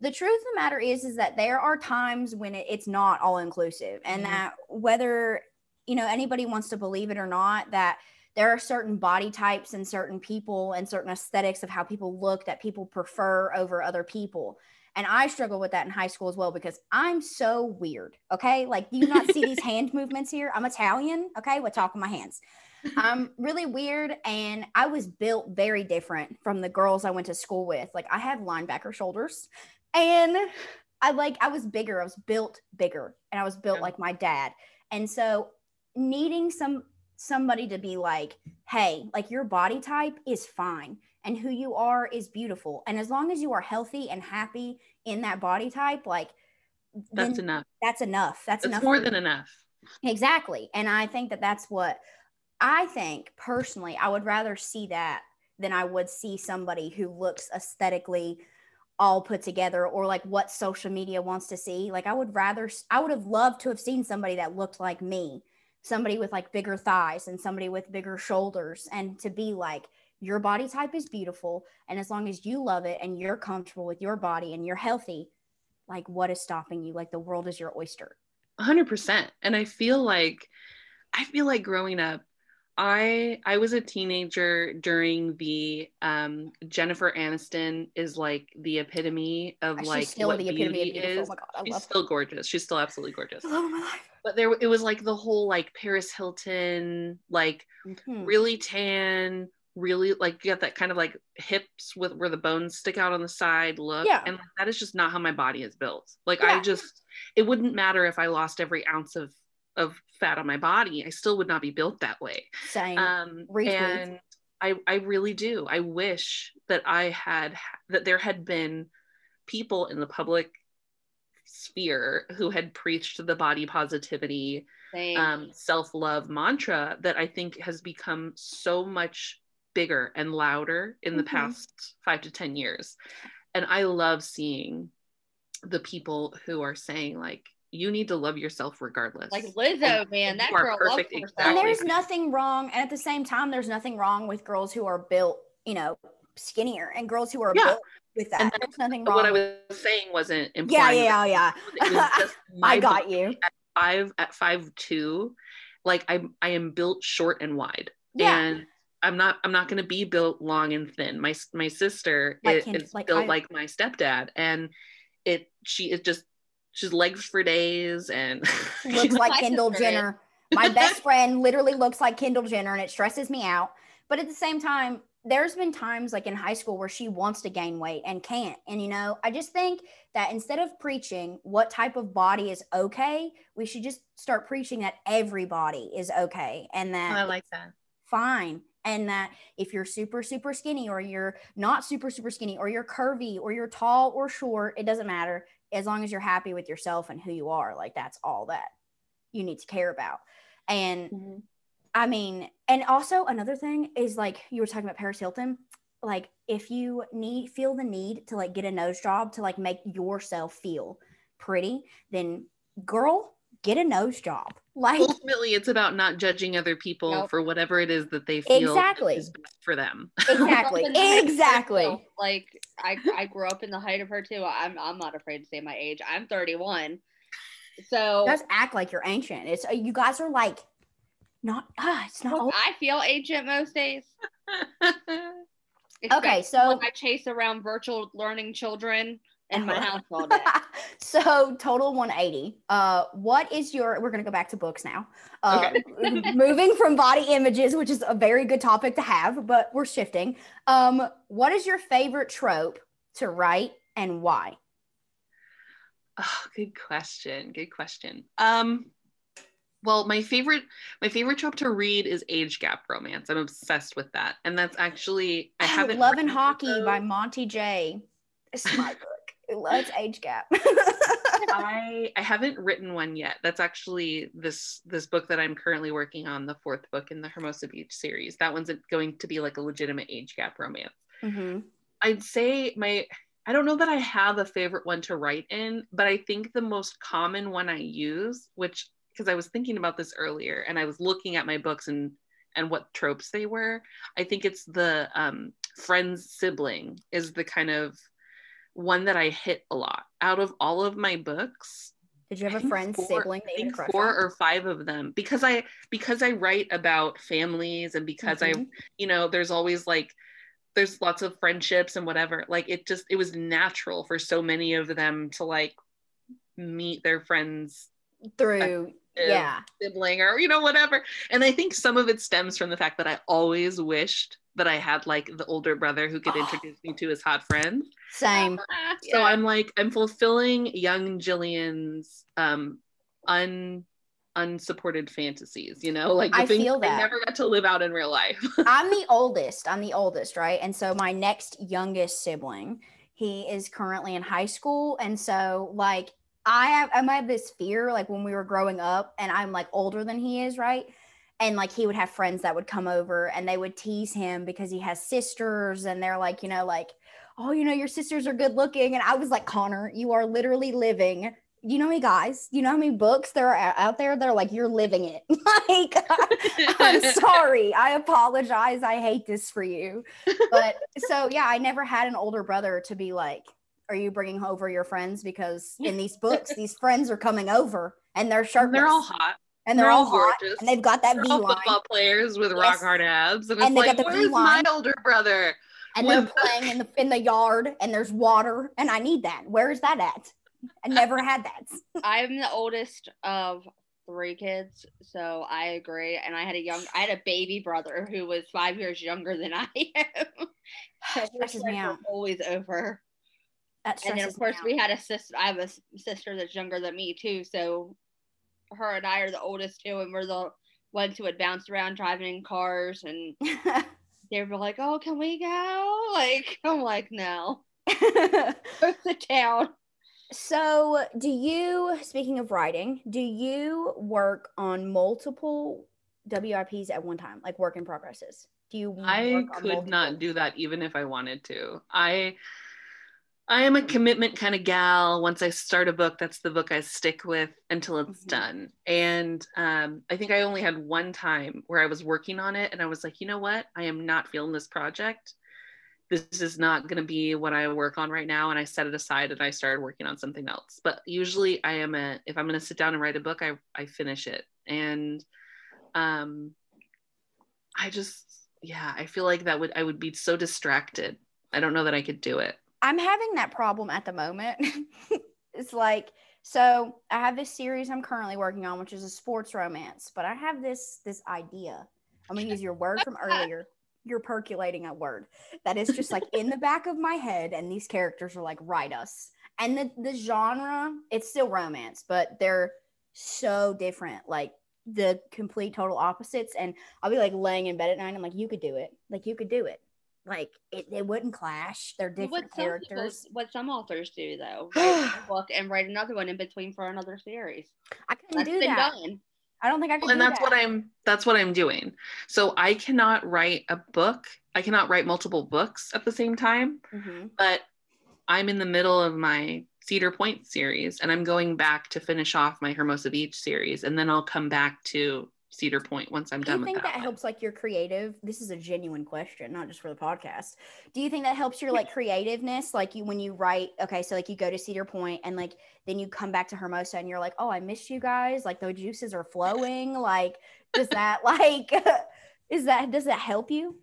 the truth of the matter is, is that there are times when it, it's not all inclusive, and Mhm. that whether you know anybody wants to believe it or not, that there are certain body types and certain people and certain aesthetics of how people look that people prefer over other people. And I struggle with that in high school as well because I'm so weird. Okay. Like, do you not see these hand movements here? I'm Italian. Okay. With talking my hands. I'm really weird. And I was built very different from the girls I went to school with. Like, I have linebacker shoulders and I like, I was bigger. I was built bigger and I was built like my dad. And so, needing some, somebody to be like, hey, like your body type is fine and who you are is beautiful. And as long as you are healthy and happy in that body type, like That's enough. that's enough. That's, That's enough. more than enough. Exactly. And I think that that's what I think personally, I would rather see that than I would see somebody who looks aesthetically all put together or like what social media wants to see. Like I would rather, I would have loved to have seen somebody that looked like me, somebody with like bigger thighs and somebody with bigger shoulders, and to be like, your body type is beautiful. And as long as you love it and you're comfortable with your body and you're healthy, like what is stopping you? Like the world is your oyster. 100% and i feel like i feel like growing up i i was a teenager during the um jennifer aniston is like the epitome of She's like still what the epitome beauty beautiful. is Oh my god, I she's still gorgeous she's still absolutely gorgeous love my life. but there it was like the whole like paris hilton like Mhm. really tan really like you got that kind of like hips with where the bones stick out on the side look Yeah. and like, that is just not how my body is built like i just it wouldn't matter if i lost every ounce of of fat on my body i still would not be built that way Same. um and i i really do i wish that i had that there had been people in the public sphere who had preached the body positivity um, self-love mantra that I think has become so much bigger and louder in the Mhm. past five to ten years. And I love seeing the people who are saying like, you need to love yourself regardless. like Lizzo, man, that girl perfect loves herself. and there's nothing wrong. And at the same time, there's nothing wrong with girls who are built, you know, skinnier and girls who are Yeah. built with that. And there's nothing wrong. what I with- was saying wasn't implying yeah, yeah. that it I my got body you. five at five two, like I I am built short and wide. Yeah. And I'm not I'm not going to be built long and thin. My my sister Like is, Ken- is like built Kylie. like my stepdad, and it she is just she's legs for days and looks like Kendall. Jenner. My best friend literally looks like Kendall Jenner and it stresses me out. But at the same time, there's been times like in high school where she wants to gain weight and can't. And you know, I just think that instead of preaching what type of body is okay, we should just start preaching that everybody is okay and that I like that. fine. And that if you're super, super skinny or you're not super, super skinny or you're curvy or you're tall or short, it doesn't matter. As long as you're happy with yourself and who you are, like that's all that you need to care about. And mm-hmm. I mean, and also another thing is like you were talking about Paris Hilton. like if you need feel the need to like get a nose job to like make yourself feel pretty, then girl, get a nose job. Like ultimately it's about not judging other people Nope. for whatever it is that they feel Exactly. is best for them. exactly, exactly. Like I, I grew up in the height of her too. I'm, I'm not afraid to say my age. I'm 31. So Just act like you're ancient. It's you guys are like not ah, it's not old. I feel ancient most days. Okay, so- when I chase around virtual learning children in my house all day. so total 180 uh what is your we're gonna go back to books now uh moving from body images which is a very good topic to have but we're shifting um what is your favorite trope to write and why Oh, good question. Good question. Um, well, my favorite my favorite trope to read is age gap romance. I'm obsessed with that, and that's actually I haven't. love and hockey those. by monty j it's my book loves age gap I I haven't written one yet. That's actually this this book that I'm currently working on, the fourth book in the Hermosa Beach series. That one's going to be like a legitimate age gap romance. hmm I'd say my I don't know that I have a favorite one to write in, but I think the most common one I use, which because I was thinking about this earlier and I was looking at my books and and what tropes they were, I think it's the um, friend's sibling is the kind of one that I hit a lot. Out of all of my books, did you have a think friend four- sibling I that you had a think four on? or five of them because I because I write about families and because I Mhm. you know there's always like there's lots of friendships and whatever like it just it was natural for so many of them to like meet their friends through yeah sibling or you know whatever and i think some of it stems from the fact that i always wished that i had like the older brother who could Oh. introduce me to his hot friends same so i'm like i'm fulfilling young jillian's um un unsupported fantasies you know like the I things feel i never got to live out in real life I'm the oldest. I'm the oldest, right? And so my next youngest sibling, he is currently in high school, and so like I have I have this fear like when we were growing up, and I'm like older than he is, right? And like he would have friends that would come over and they would tease him because he has sisters, and they're like, you know, like, oh, you know, your sisters are good looking, and I was like, Connor, you are literally living. You know me, guys. You know how many books there are out there? They're like, you're living it. like, I'm sorry. I apologize. I hate this for you. But so, yeah, I never had an older brother to be like, Are you bringing over your friends? Because in these books, these friends are coming over and they're shirtless. they're all hot and they're, they're all all hot. gorgeous. And they've got that They're V line. football players with Yes. rock hard abs and And they like got the where's my V-line. older brother And they're playing in the in the yard and there's water. And I need that. Where is that at? I never had that. I'm the oldest of three kids, so I agree. And I had a young, I had a baby brother who was five years younger than I am. So Stresses me out. Always over. That and then of course we had a sister. I have a sister that's younger than me too. So her and I are the oldest too, and we're the ones who would bounce around driving in cars, and they were like, "Oh, can we go?" Like I'm like, "No, go sit down." So, do you, speaking of writing, do you work on multiple WIPs at one time, like work in progresses? Do you? I work on could multiple? not do that even if I wanted to. I I am a commitment kind of gal. Once I start a book, that's the book I stick with until it's Mhm. done. And um, I think I only had one time where I was working on it and I was like, you know what? I am not feeling this project. This is not going to be what I work on right now. And I set it aside and I started working on something else. But usually I am a, if I'm going to sit down and write a book, I, I finish it. And um, I just, yeah, I feel like that would, I would be so distracted. I don't know that I could do it. I'm having that problem at the moment. it's like so I have this series I'm currently working on, which is a sports romance, but I have this this idea. I'm gonna use your word from earlier. You're percolating a word that is just like in the back of my head, and these characters are like write us. And the the genre, it's still romance, but they're so different. Like the complete total opposites. And I'll be like laying in bed at night. I'm like, you could do it. Like you could do it. Like it, it wouldn't clash. They're different what some people- characters. what some authors do though, write a book and write another one in between for another series. I couldn't That's do been that. done. I don't think I can. and do that's that. what i'm that's what i'm doing so i cannot write a book i cannot write multiple books at the same time Mhm. but i'm in the middle of my cedar point series and i'm going back to finish off my hermosa beach series and then i'll come back to cedar point once i'm Do done Do you think that, that, helps like your creative? This is a genuine question, not just for the podcast. Do you think that helps your like creativeness? Like you when you write, okay, so like you go to Cedar Point and like then you come back to Hermosa and you're like, oh, I missed you guys. Like the juices are flowing. Like, does that like is that does that help you?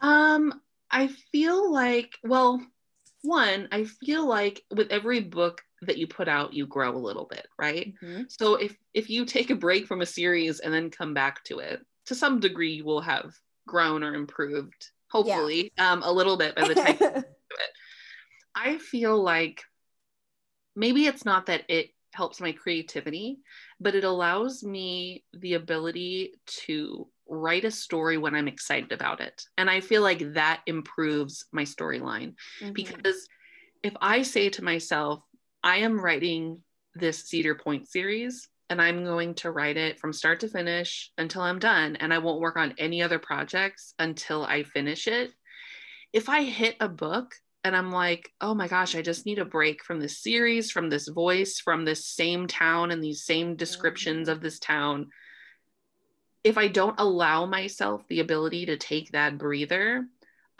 Um, I feel like, well, one, I feel like with every book that you put out, you grow a little bit, right? Mhm. So if if you take a break from a series and then come back to it, to some degree, you will have grown or improved, hopefully, um, a little bit by the time. you do it I feel like maybe it's not that it helps my creativity, but it allows me the ability to write a story when I'm excited about it. And I feel like that improves my storyline Mhm. because if I say to myself, I am writing this Cedar Point series and I'm going to write it from start to finish until I'm done, and I won't work on any other projects until I finish it. If I hit a book and I'm like, oh my gosh, I just need a break from this series, from this voice, from this same town and these same descriptions of this town. If I don't allow myself the ability to take that breather,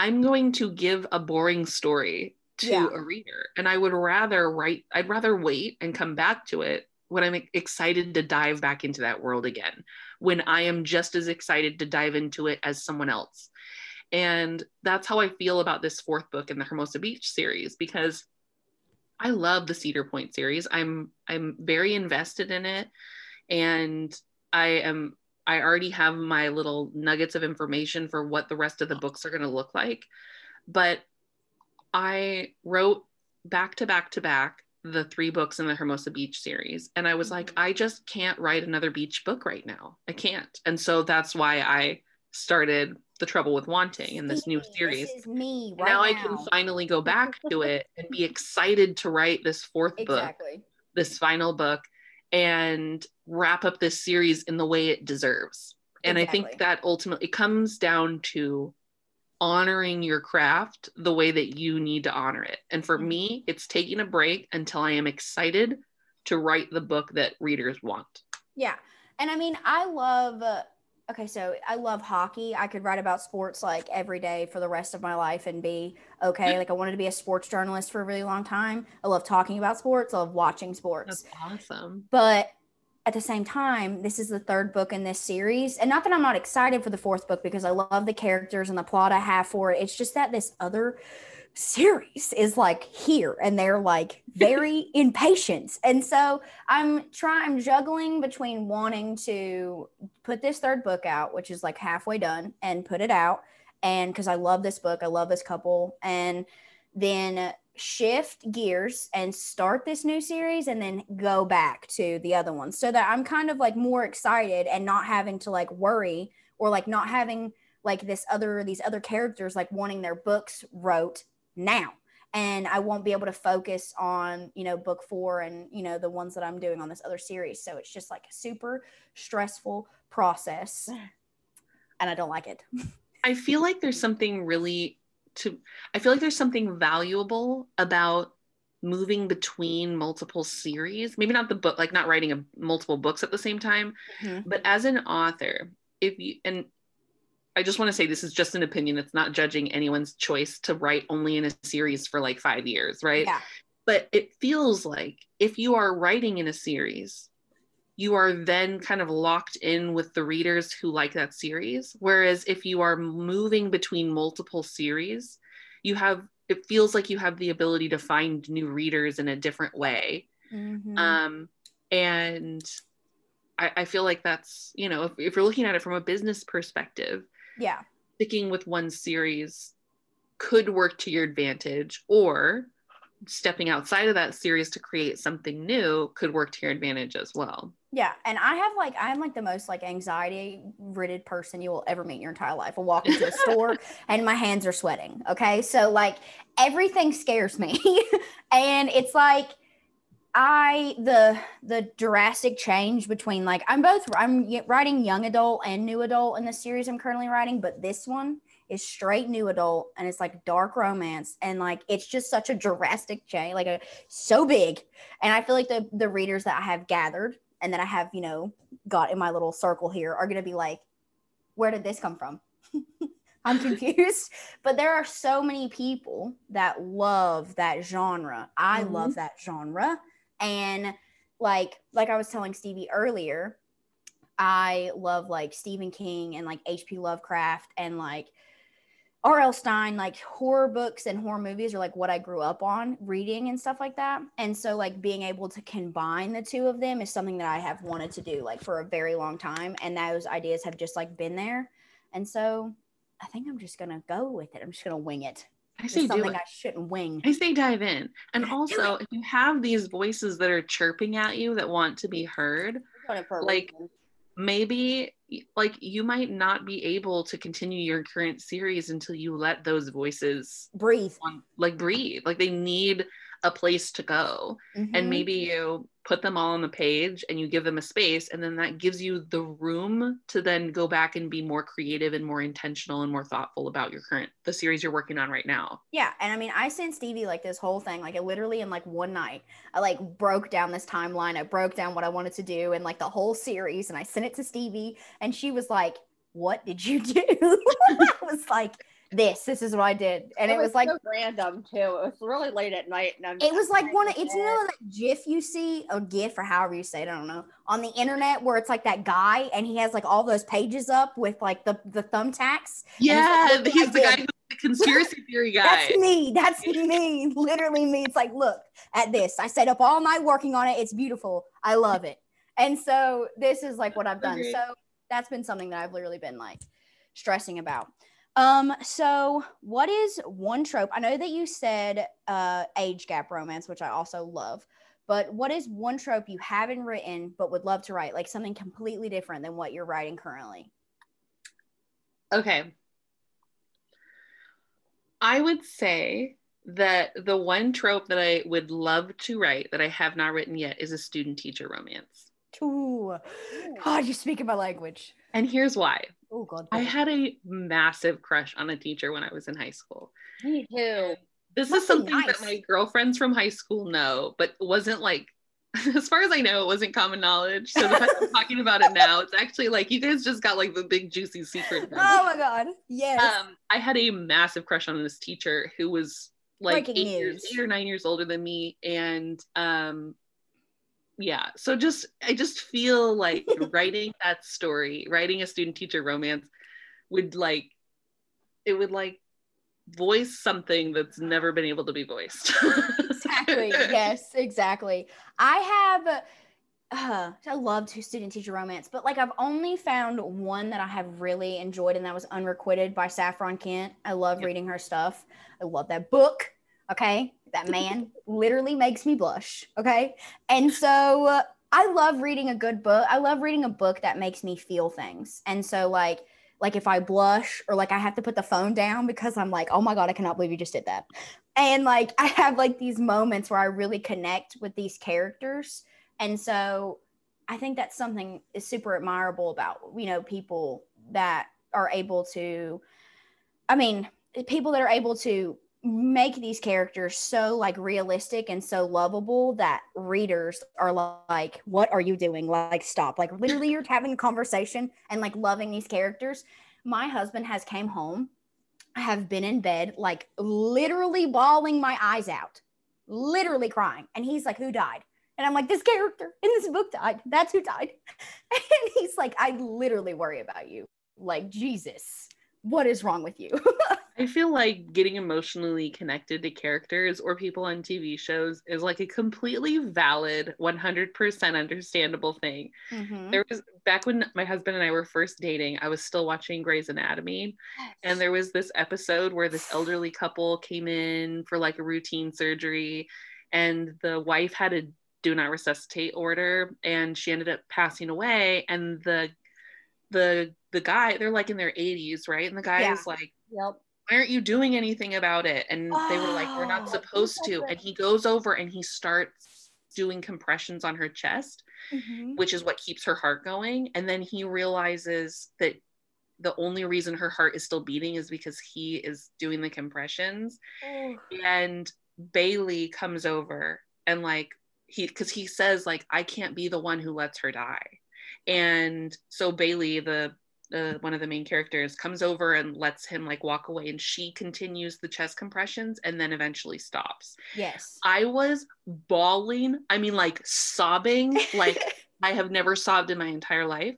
I'm going to give a boring story to Yeah. a reader. And I would rather write, I'd rather wait and come back to it when I'm excited to dive back into that world again, when I am just as excited to dive into it as someone else. And that's how I feel about this fourth book in the Hermosa Beach series because I love the Cedar Point series. I'm I'm very invested in it and I am I already have my little nuggets of information for what the rest of the books are going to look like. But I wrote back to back to back the three books in the Hermosa Beach series. And I was like, Mhm. I just can't write another beach book right now. I can't. And so that's why I started The Trouble with Wanting in this new series. This is me right now I can finally go back to it and be excited to write this fourth book, this final book, and wrap up this series in the way it deserves. And I think that ultimately it comes down to honoring your craft the way that you need to honor it. And for Mhm. me, it's taking a break until I am excited to write the book that readers want. Yeah. And I mean, I love, uh, okay, so I love hockey. I could write about sports like every day for the rest of my life and be okay. Like, I wanted to be a sports journalist for a really long time. I love talking about sports, I love watching sports. That's awesome. But at the same time, this is the third book in this series. And not that I'm not excited for the fourth book because I love the characters and the plot I have for it. It's just that this other series is like here and they're like very impatient. And so I'm trying, I'm juggling between wanting to put this third book out, which is like halfway done, and put it out. And because I love this book, I love this couple. And then shift gears and start this new series and then go back to the other one so that I'm kind of like more excited and not having to like worry or like not having like this other these other characters like wanting their books wrote now. And I won't be able to focus on you know book 4 and you know the ones that I'm doing on this other series. So it's just like a super stressful process and I don't like it. I feel like there's something really to I feel like there's something valuable about moving between multiple series. Maybe not the book like not writing a multiple books at the same time, Mhm. but as an author, if you and I just want to say this is just an opinion. It's not judging anyone's choice to write only in a series for like 5 years, right? yeah but it feels like if you are writing in a series you are then kind of locked in with the readers who like that series. Whereas if you are moving between multiple series you have it feels like you have the ability to find new readers in a different way. Mhm. um and I, I feel like that's you know if, if you're looking at it from a business perspective yeah. sticking with one series could work to your advantage or stepping outside of that series to create something new could work to your advantage as well Yeah, and I have like I'm like the most like anxiety ridden person you will ever meet in your entire life. I walk into a store and my hands are sweating. Okay, so like everything scares me, and it's like I the the drastic change between like I'm both I'm writing young adult and new adult in the series I'm currently writing, but this one is straight new adult and it's like dark romance and like it's just such a drastic change, like a so big. And I feel like the the readers that I have gathered and that I have you know got in my little circle here are gonna be like, where did this come from? I'm confused. but there are so many people that love that genre. I Mhm. love that genre. And like like I was telling Stevie earlier, I love like Stephen King and like H.P. Lovecraft and like R.L. Stine, like horror books and horror movies are like what I grew up on reading and stuff like that. And so, like, being able to combine the two of them is something that I have wanted to do like for a very long time. And those ideas have just like been there. And so, I think I'm just gonna go with it. I'm just gonna wing it. I say do something. I shouldn't wing. I say dive in. And also, if you have these voices that are chirping at you that want to be heard, Like- maybe like you might not be able to continue your current series until you let those voices Breathe. on, like breathe. Like they need a place to go. Mhm. And maybe you put them all on the page and you give them a space and then that gives you the room to then go back and be more creative and more intentional and more thoughtful about your current the series you're working on right now. Yeah, and I mean, I sent Stevie like this whole thing, like it literally in like one night. I like broke down this timeline. I broke down what I wanted to do and like the whole series, and I sent it to Stevie, and she was like, "What did you do?" I was like, "This, this is what I did," and it, was, like. so random too. It was really late at night, and I'm It was like one. of It's It's you know that GIF you see, or GIF, or however you say it. I don't know on the internet where it's like that guy and he has like all those pages up with like the the thumbtacks. Yeah, look what I he's the guy who's the conspiracy theory guy. That's me. That's me. Literally me. It's like, look at this. I stayed up all night working on it. It's beautiful. I love it. And so this is like what I've done. Agreed. So that's been something that I've literally been like stressing about. Um, so what is one trope? I know that you said uh age gap romance, which I also love. But what is one trope you haven't written but would love to write? Like something completely different than what you're writing currently. Okay. I would say that the one trope that I would love to write that I have not written yet is a student teacher romance. Ooh. God, you're speaking my language. And here's why. Oh God. I had a massive crush on a teacher when I was in high school. Me too. This Must is something nice. that my girlfriends from high school know, but wasn't like, as far as I know, it wasn't common knowledge. So the fact I'm talking about it now, it's actually like you guys just got like the big juicy secret. from me. Oh my God. Yes. um, I had a massive crush on this teacher who was like Breaking eight, years, eight or nine years older than me, and um, yeah. So just I just feel like writing that story, writing a student teacher romance, would like it would like voice something that's never been able to be voiced. exactly. yes, exactly. I have uh, I love to student teacher romance, but like I've only found one that I have really enjoyed, and that was Unrequited by Saffron Kent. I love Yep. reading her stuff. I love that book. Okay, that man literally makes me blush. Okay, and so uh, I love reading a good book. I love reading a book that makes me feel things, and so like like if I blush or like I have to put the phone down because I'm like, oh my god, I cannot believe you just did that. And like I have like these moments where I really connect with these characters. And so I think that's something is super admirable about, you know, people that are able to I mean, people that are able to make these characters so like realistic and so lovable that readers are like what are you doing? Like stop. Like literally you're having a conversation and like loving these characters. My husband has came home I have been in bed like literally bawling my eyes out literally crying and he's like who died? And i'm like this character in this book died. That's who died. And he's like i literally worry about you. Like jesus what is wrong with you I feel like getting emotionally connected to characters or people on TV shows is like a completely valid, 100% understandable thing. Mhm. There was back when my husband and I were first dating, I was still watching Grey's Anatomy, and there was this episode where this elderly couple came in for like a routine surgery, and the wife had a do not resuscitate order, and she ended up passing away, and the the the guy they're like in their 80s right and the guy Yeah. is like Yep. why aren't you doing anything about it? And they were like, we're Oh. not supposed to. And he goes over and he starts doing compressions on her chest, Mhm. which is what keeps her heart going. And then he realizes that the only reason her heart is still beating is because he is doing the compressions. And Bailey comes over and like he because he says like I can't be the one who lets her die. And so Bailey, the uh, one of the main characters, comes over and lets him like walk away, and she continues the chest compressions and then eventually stops. Yes. I was bawling. I mean, like sobbing, like I have never sobbed in my entire life.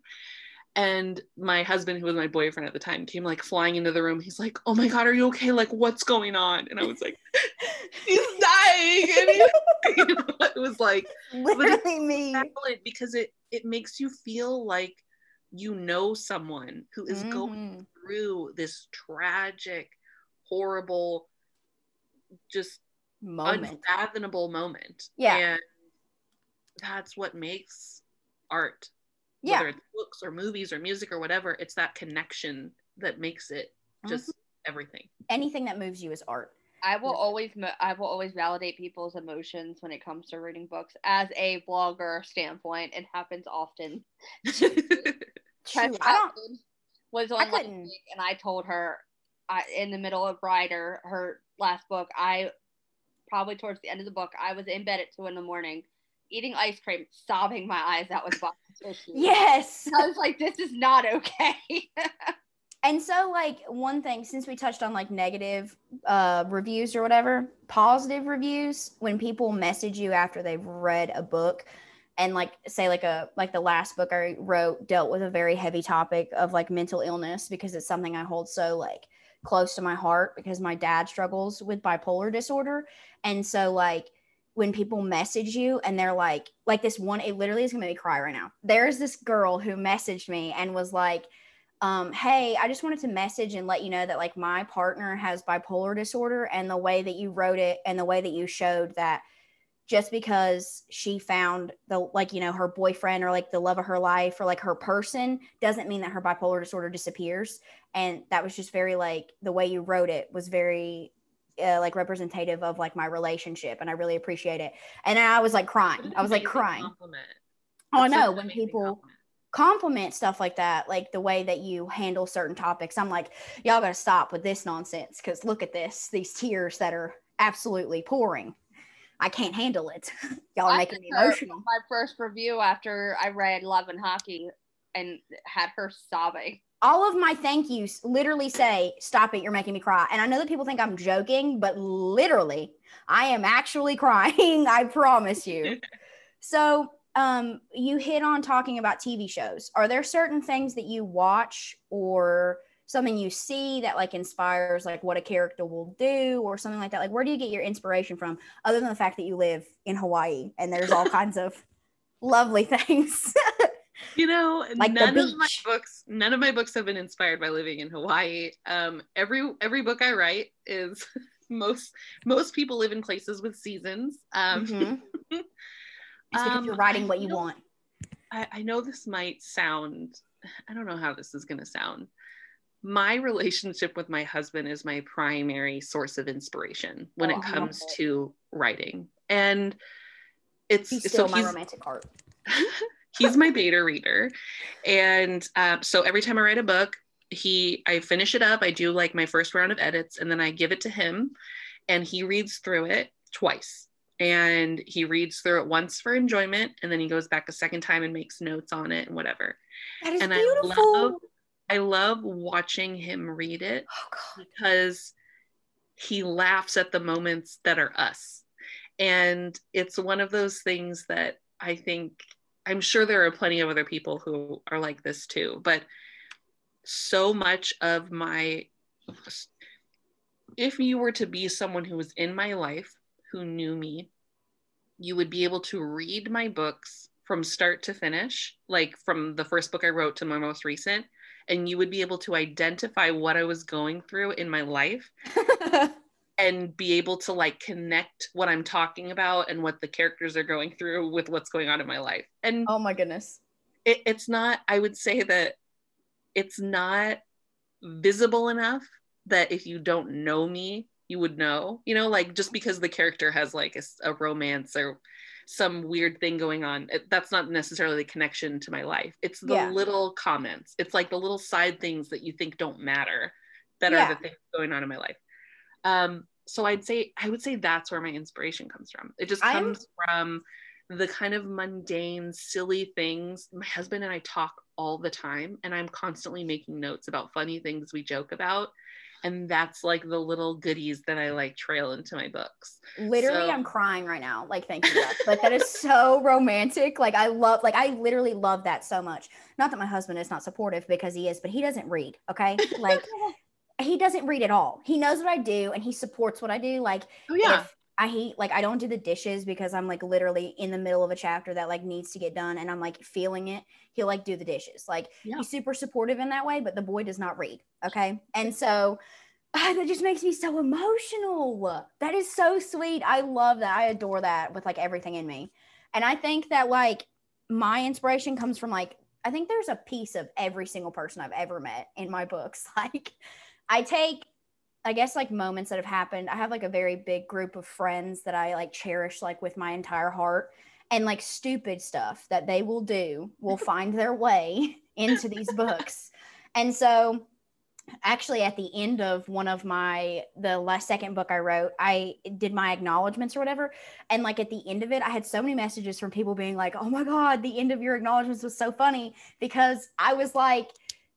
And my husband, who was my boyfriend at the time, came like flying into the room. He's like, "Oh my god, are you okay? Like, what's going on?" And I was like, "He's dying!" And he, you know, it was like Literally me. because it it makes you feel like you know someone who is going Mhm. through this tragic, horrible, just moment. unfathomable moment. Yeah. And that's what makes art. Yeah. Whether it's books or movies or music or whatever, it's that connection that makes it just Mm-hmm. everything. Anything that moves you is art. I will Yeah. always mo- I will always validate people's emotions when it comes to reading books. As a blogger standpoint, it happens often. Shoot, I don't. Was on last couldn't- and I told her I, in the middle of Rider, her last book, I probably towards the end of the book, I was in bed at two in the morning, eating ice cream, sobbing my eyes out with box tissue. Yes. I was like, this is not okay. And so, like, one thing, since we touched on like negative uh, reviews or whatever, positive reviews, when people message you after they've read a book, and like, say, like a like the last book I wrote dealt with a very heavy topic of like mental illness because it's something I hold so like close to my heart because my dad struggles with bipolar disorder, and so like when people message you and they're like like this one it literally is gonna make me cry right now. There's this girl who messaged me and was like um, hey, I just wanted to message and let you know that like my partner has bipolar disorder, and the way that you wrote it and the way that you showed that just because she found the like you know her boyfriend or like the love of her life or like her person doesn't mean that her bipolar disorder disappears and that was just very like the way you wrote it was very uh, like representative of like my relationship and i really appreciate it and i was like crying i was like crying compliment. oh i That's such know when people compliment. compliment stuff like that, like the way that you handle certain topics. I'm like, y'all gotta stop with this nonsense because look at this, these tears that are absolutely pouring. I can't handle it. y'all are I making me emotional. my first review after I read Love and Hockey and had her sobbing. All of my thank yous literally say, stop it, you're making me cry. And I know that people think I'm joking, but literally, I am actually crying. I promise you. So, um, you hit on talking about TV shows. Are there certain things that you watch or something you see that like inspires like what a character will do or something like that? Like where do you get your inspiration from other than the fact that you live in Hawaii and there's all kinds of lovely things? You know, Like none of my books, none of my books have been inspired by living in Hawaii. Um, every every book I write is most most people live in places with seasons. Um, Mhm. Um, you're writing what you want. I, I know this might sound, I don't know how this is going to sound. My relationship with my husband is my primary source of inspiration when Oh, it comes it. to writing. And it's He's so still my he's, romantic heart. he's my beta reader. And um, so every time I write a book, he I finish it up, I do like my first round of edits, and then I give it to him and he reads through it twice. And he reads through it once for enjoyment, and then he goes back a second time and makes notes on it and whatever. That is and I beautiful. love- I love watching him read it oh because he laughs at the moments that are us. And it's one of those things that I think, I'm sure there are plenty of other people who are like this too, but so much of my, if you were to be someone who was in my life who knew me, you would be able to read my books from start to finish, like from the first book I wrote to my most recent, and you would be able to identify what I was going through in my life and be able to like connect what I'm talking about and what the characters are going through with what's going on in my life. And oh my goodness. it, it's not, I would say that it's not visible enough that if you don't know me, you would know, you know, like just because the character has like a romance or some weird thing going on. It, that's not necessarily the connection to my life. It's the Yeah. little comments. It's like the little side things that you think don't matter that Yeah. are the things going on in my life. Um, so I'd say I would say that's where my inspiration comes from. It just I'm- comes from the kind of mundane, silly things. My husband and I talk all the time, and I'm constantly making notes about funny things we joke about. And that's like the little goodies that I like trail into my books. Literally, So- I'm crying right now, like thank you. Like that is so romantic. Like I love, like I literally love that so much. Not that my husband is not supportive because he is, but he doesn't read. Okay, like he doesn't read at all. He knows what I do and he supports what I do. Like Oh yeah. if I hate like I don't do the dishes because I'm like literally in the middle of a chapter that like needs to get done and I'm like feeling it. He'll like do the dishes. Like Yeah. he's super supportive in that way, but the boy does not read. Okay. And so ah, that just makes me so emotional. That is so sweet. I love that. I adore that with like everything in me. And I think that like my inspiration comes from like I think there's a piece of every single person I've ever met in my books. Like I take I guess like moments that have happened. I have like a very big group of friends that I like cherish like with my entire heart and like stupid stuff that they will do will find their way into these books. And so actually at the end of one of my the last second book I wrote, I did my acknowledgments or whatever. And like at the end of it, I had so many messages from people being like, "Oh my god, the end of your acknowledgments was so funny because I was like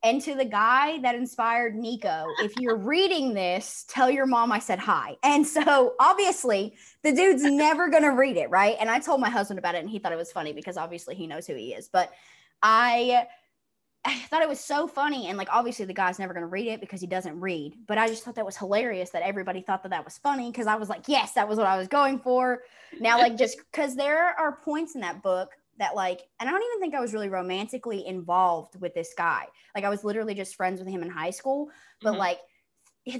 and to the guy that inspired Nico, if you're reading this, tell your mom I said hi. And so obviously the dude's never going to read it, right? And I told my husband about it and he thought it was funny because obviously he knows who he is. But I I thought it was so funny and like obviously the guy's never going to read it because he doesn't read. But I just thought that was hilarious that everybody thought that that was funny because I was like, yes, that was what I was going for. Now like just cuz there are points in that book that like and I don't even think I was really romantically involved with this guy. Like I was literally just friends with him in high school, but Mhm. like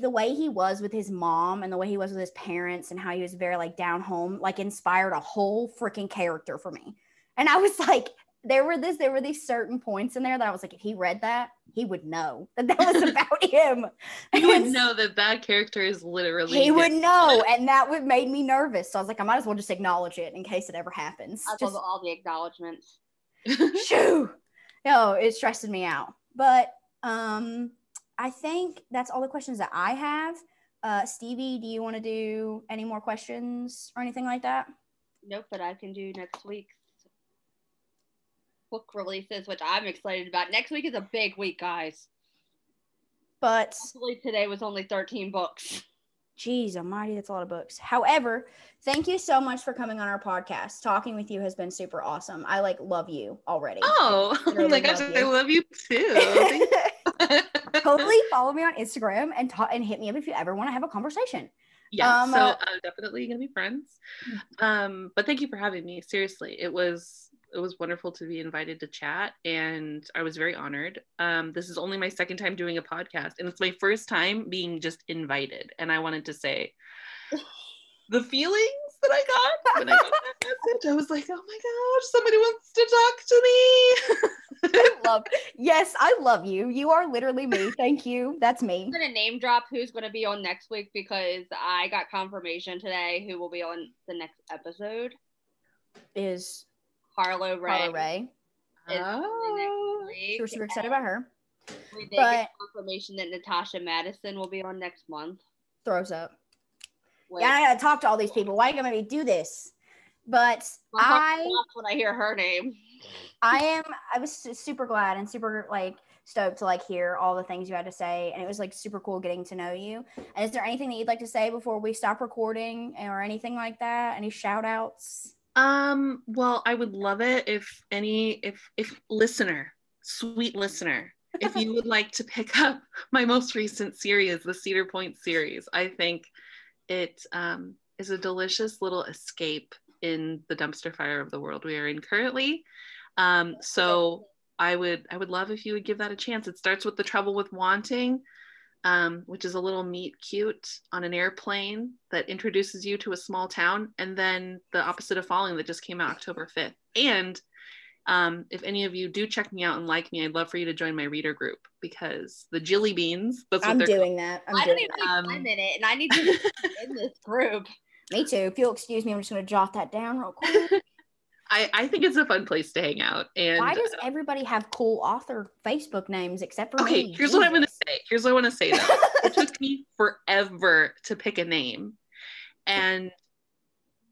the way he was with his mom and the way he was with his parents and how he was very like down home like inspired a whole freaking character for me. And I was like there were this there were these certain points in there that I was like if he read that, he would know that that was about him. he would And know that that character is literally he him. would know and that would made me nervous. So I was like I might as well just acknowledge it in case it ever happens. I Just- love all the acknowledgments. Shoo! No, it stressed me out. But um, I think that's all the questions that I have. Uh, Stevie, do you want to do any more questions or anything like that? Nope, but I can do next week's book releases, which I'm excited about. Next week is a big week, guys. But Hopefully today was only 13 books. geez, almighty, that's a lot of books. However, thank you so much for coming on our podcast. Talking with you has been super awesome. I like love you already. Oh, oh my gosh, love I love you too. Totally follow me on Instagram and ta- and hit me up if you ever want to have a conversation. yeah, Um, so uh, uh, definitely gonna be friends. Um, but thank you for having me. Seriously, it was it was wonderful to be invited to chat, and I was very honored. Um, this is only my second time doing a podcast, and it's my first time being just invited. And I wanted to say the feelings that I got when I got that message. I was like, oh my gosh, somebody wants to talk to me. I love yes, I love you. You are literally me. Thank you. That's me. I'm gonna name drop who's gonna be on next week because I got confirmation today who will be on the next episode. Is Harloe Rae. Carla Ray. Oh. We're super excited about her. We did but- get confirmation that Natasha Madison will be on next month. Throws up. Which- Yeah, I gotta talk to all these people. Why are you gonna make me do this? But I when I hear her name. I am I was super glad and super like stoked to like hear all the things you had to say and it was like super cool getting to know you. And is there anything that you'd like to say before we stop recording or anything like that? Any shout outs? Um, well, I would love it if any if if listener, sweet listener, if you would like to pick up my most recent series, the Cedar Point series. I think it um is a delicious little escape in the dumpster fire of the world we are in currently. Um, so I would I would love if you would give that a chance. It starts with the trouble with wanting, um, which is a little meet cute on an airplane that introduces you to a small town, and then the opposite of falling that just came out October fifth. And um, if any of you do check me out and like me, I'd love for you to join my reader group because the Jilly Beans. That's what I'm they're doing that. I'm I don't doing even that. think Um, I'm in it, and I need to be in this group. Me too. If you'll excuse me, I'm just gonna jot that down real quick. I, I think it's a fun place to hang out. And Why does uh, everybody have cool author Facebook names except for okay, me? here's what I'm gonna Jesus. Say. Here's what I want to say though. it took me forever to pick a name, and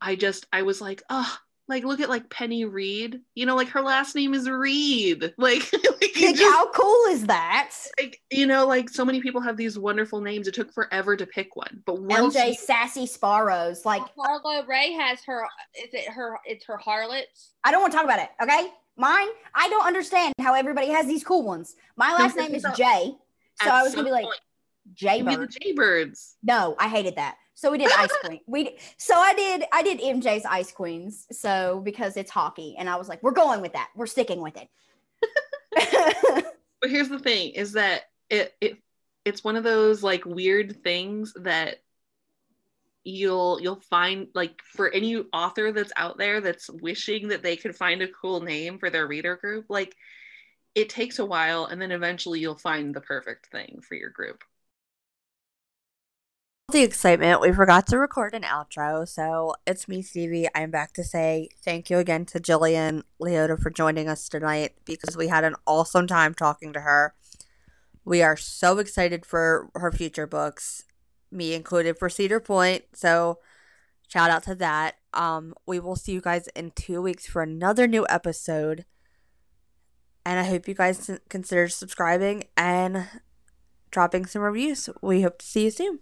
I just I was like, oh, like look at like Penny Reid. You know, like her last name is Reid. Like, like, Like, just- how cool is that? like you know, like so many people have these wonderful names. It took forever to pick one, but once LJ you- Sassy Sparrows. Like, Harloe Rae has her. Is it her? It's her harlots. I don't want to talk about it. Okay, mine. I don't understand how everybody has these cool ones. My last name is At Jay, so I was gonna be like point, Jay give me the Bird. Jaybirds. No, I hated that. So we did Ice Queen. We so I did I did MJ's Ice Queens. So because it's hockey, and I was like, we're going with that. We're sticking with it. But here's the thing: is that it it it's one of those like weird things that you'll you'll find like for any author that's out there that's wishing that they could find a cool name for their reader group like it takes a while and then eventually you'll find the perfect thing for your group the excitement, we forgot to record an outro. So it's me, Stevie. I'm back to say thank you again to Jillian Liota for joining us tonight because we had an awesome time talking to her. We are so excited for her future books, me included for Cedar Point. So shout out to that. Um, we will see you guys in two weeks for another new episode. And I hope you guys consider subscribing and dropping some reviews. We hope to see you soon.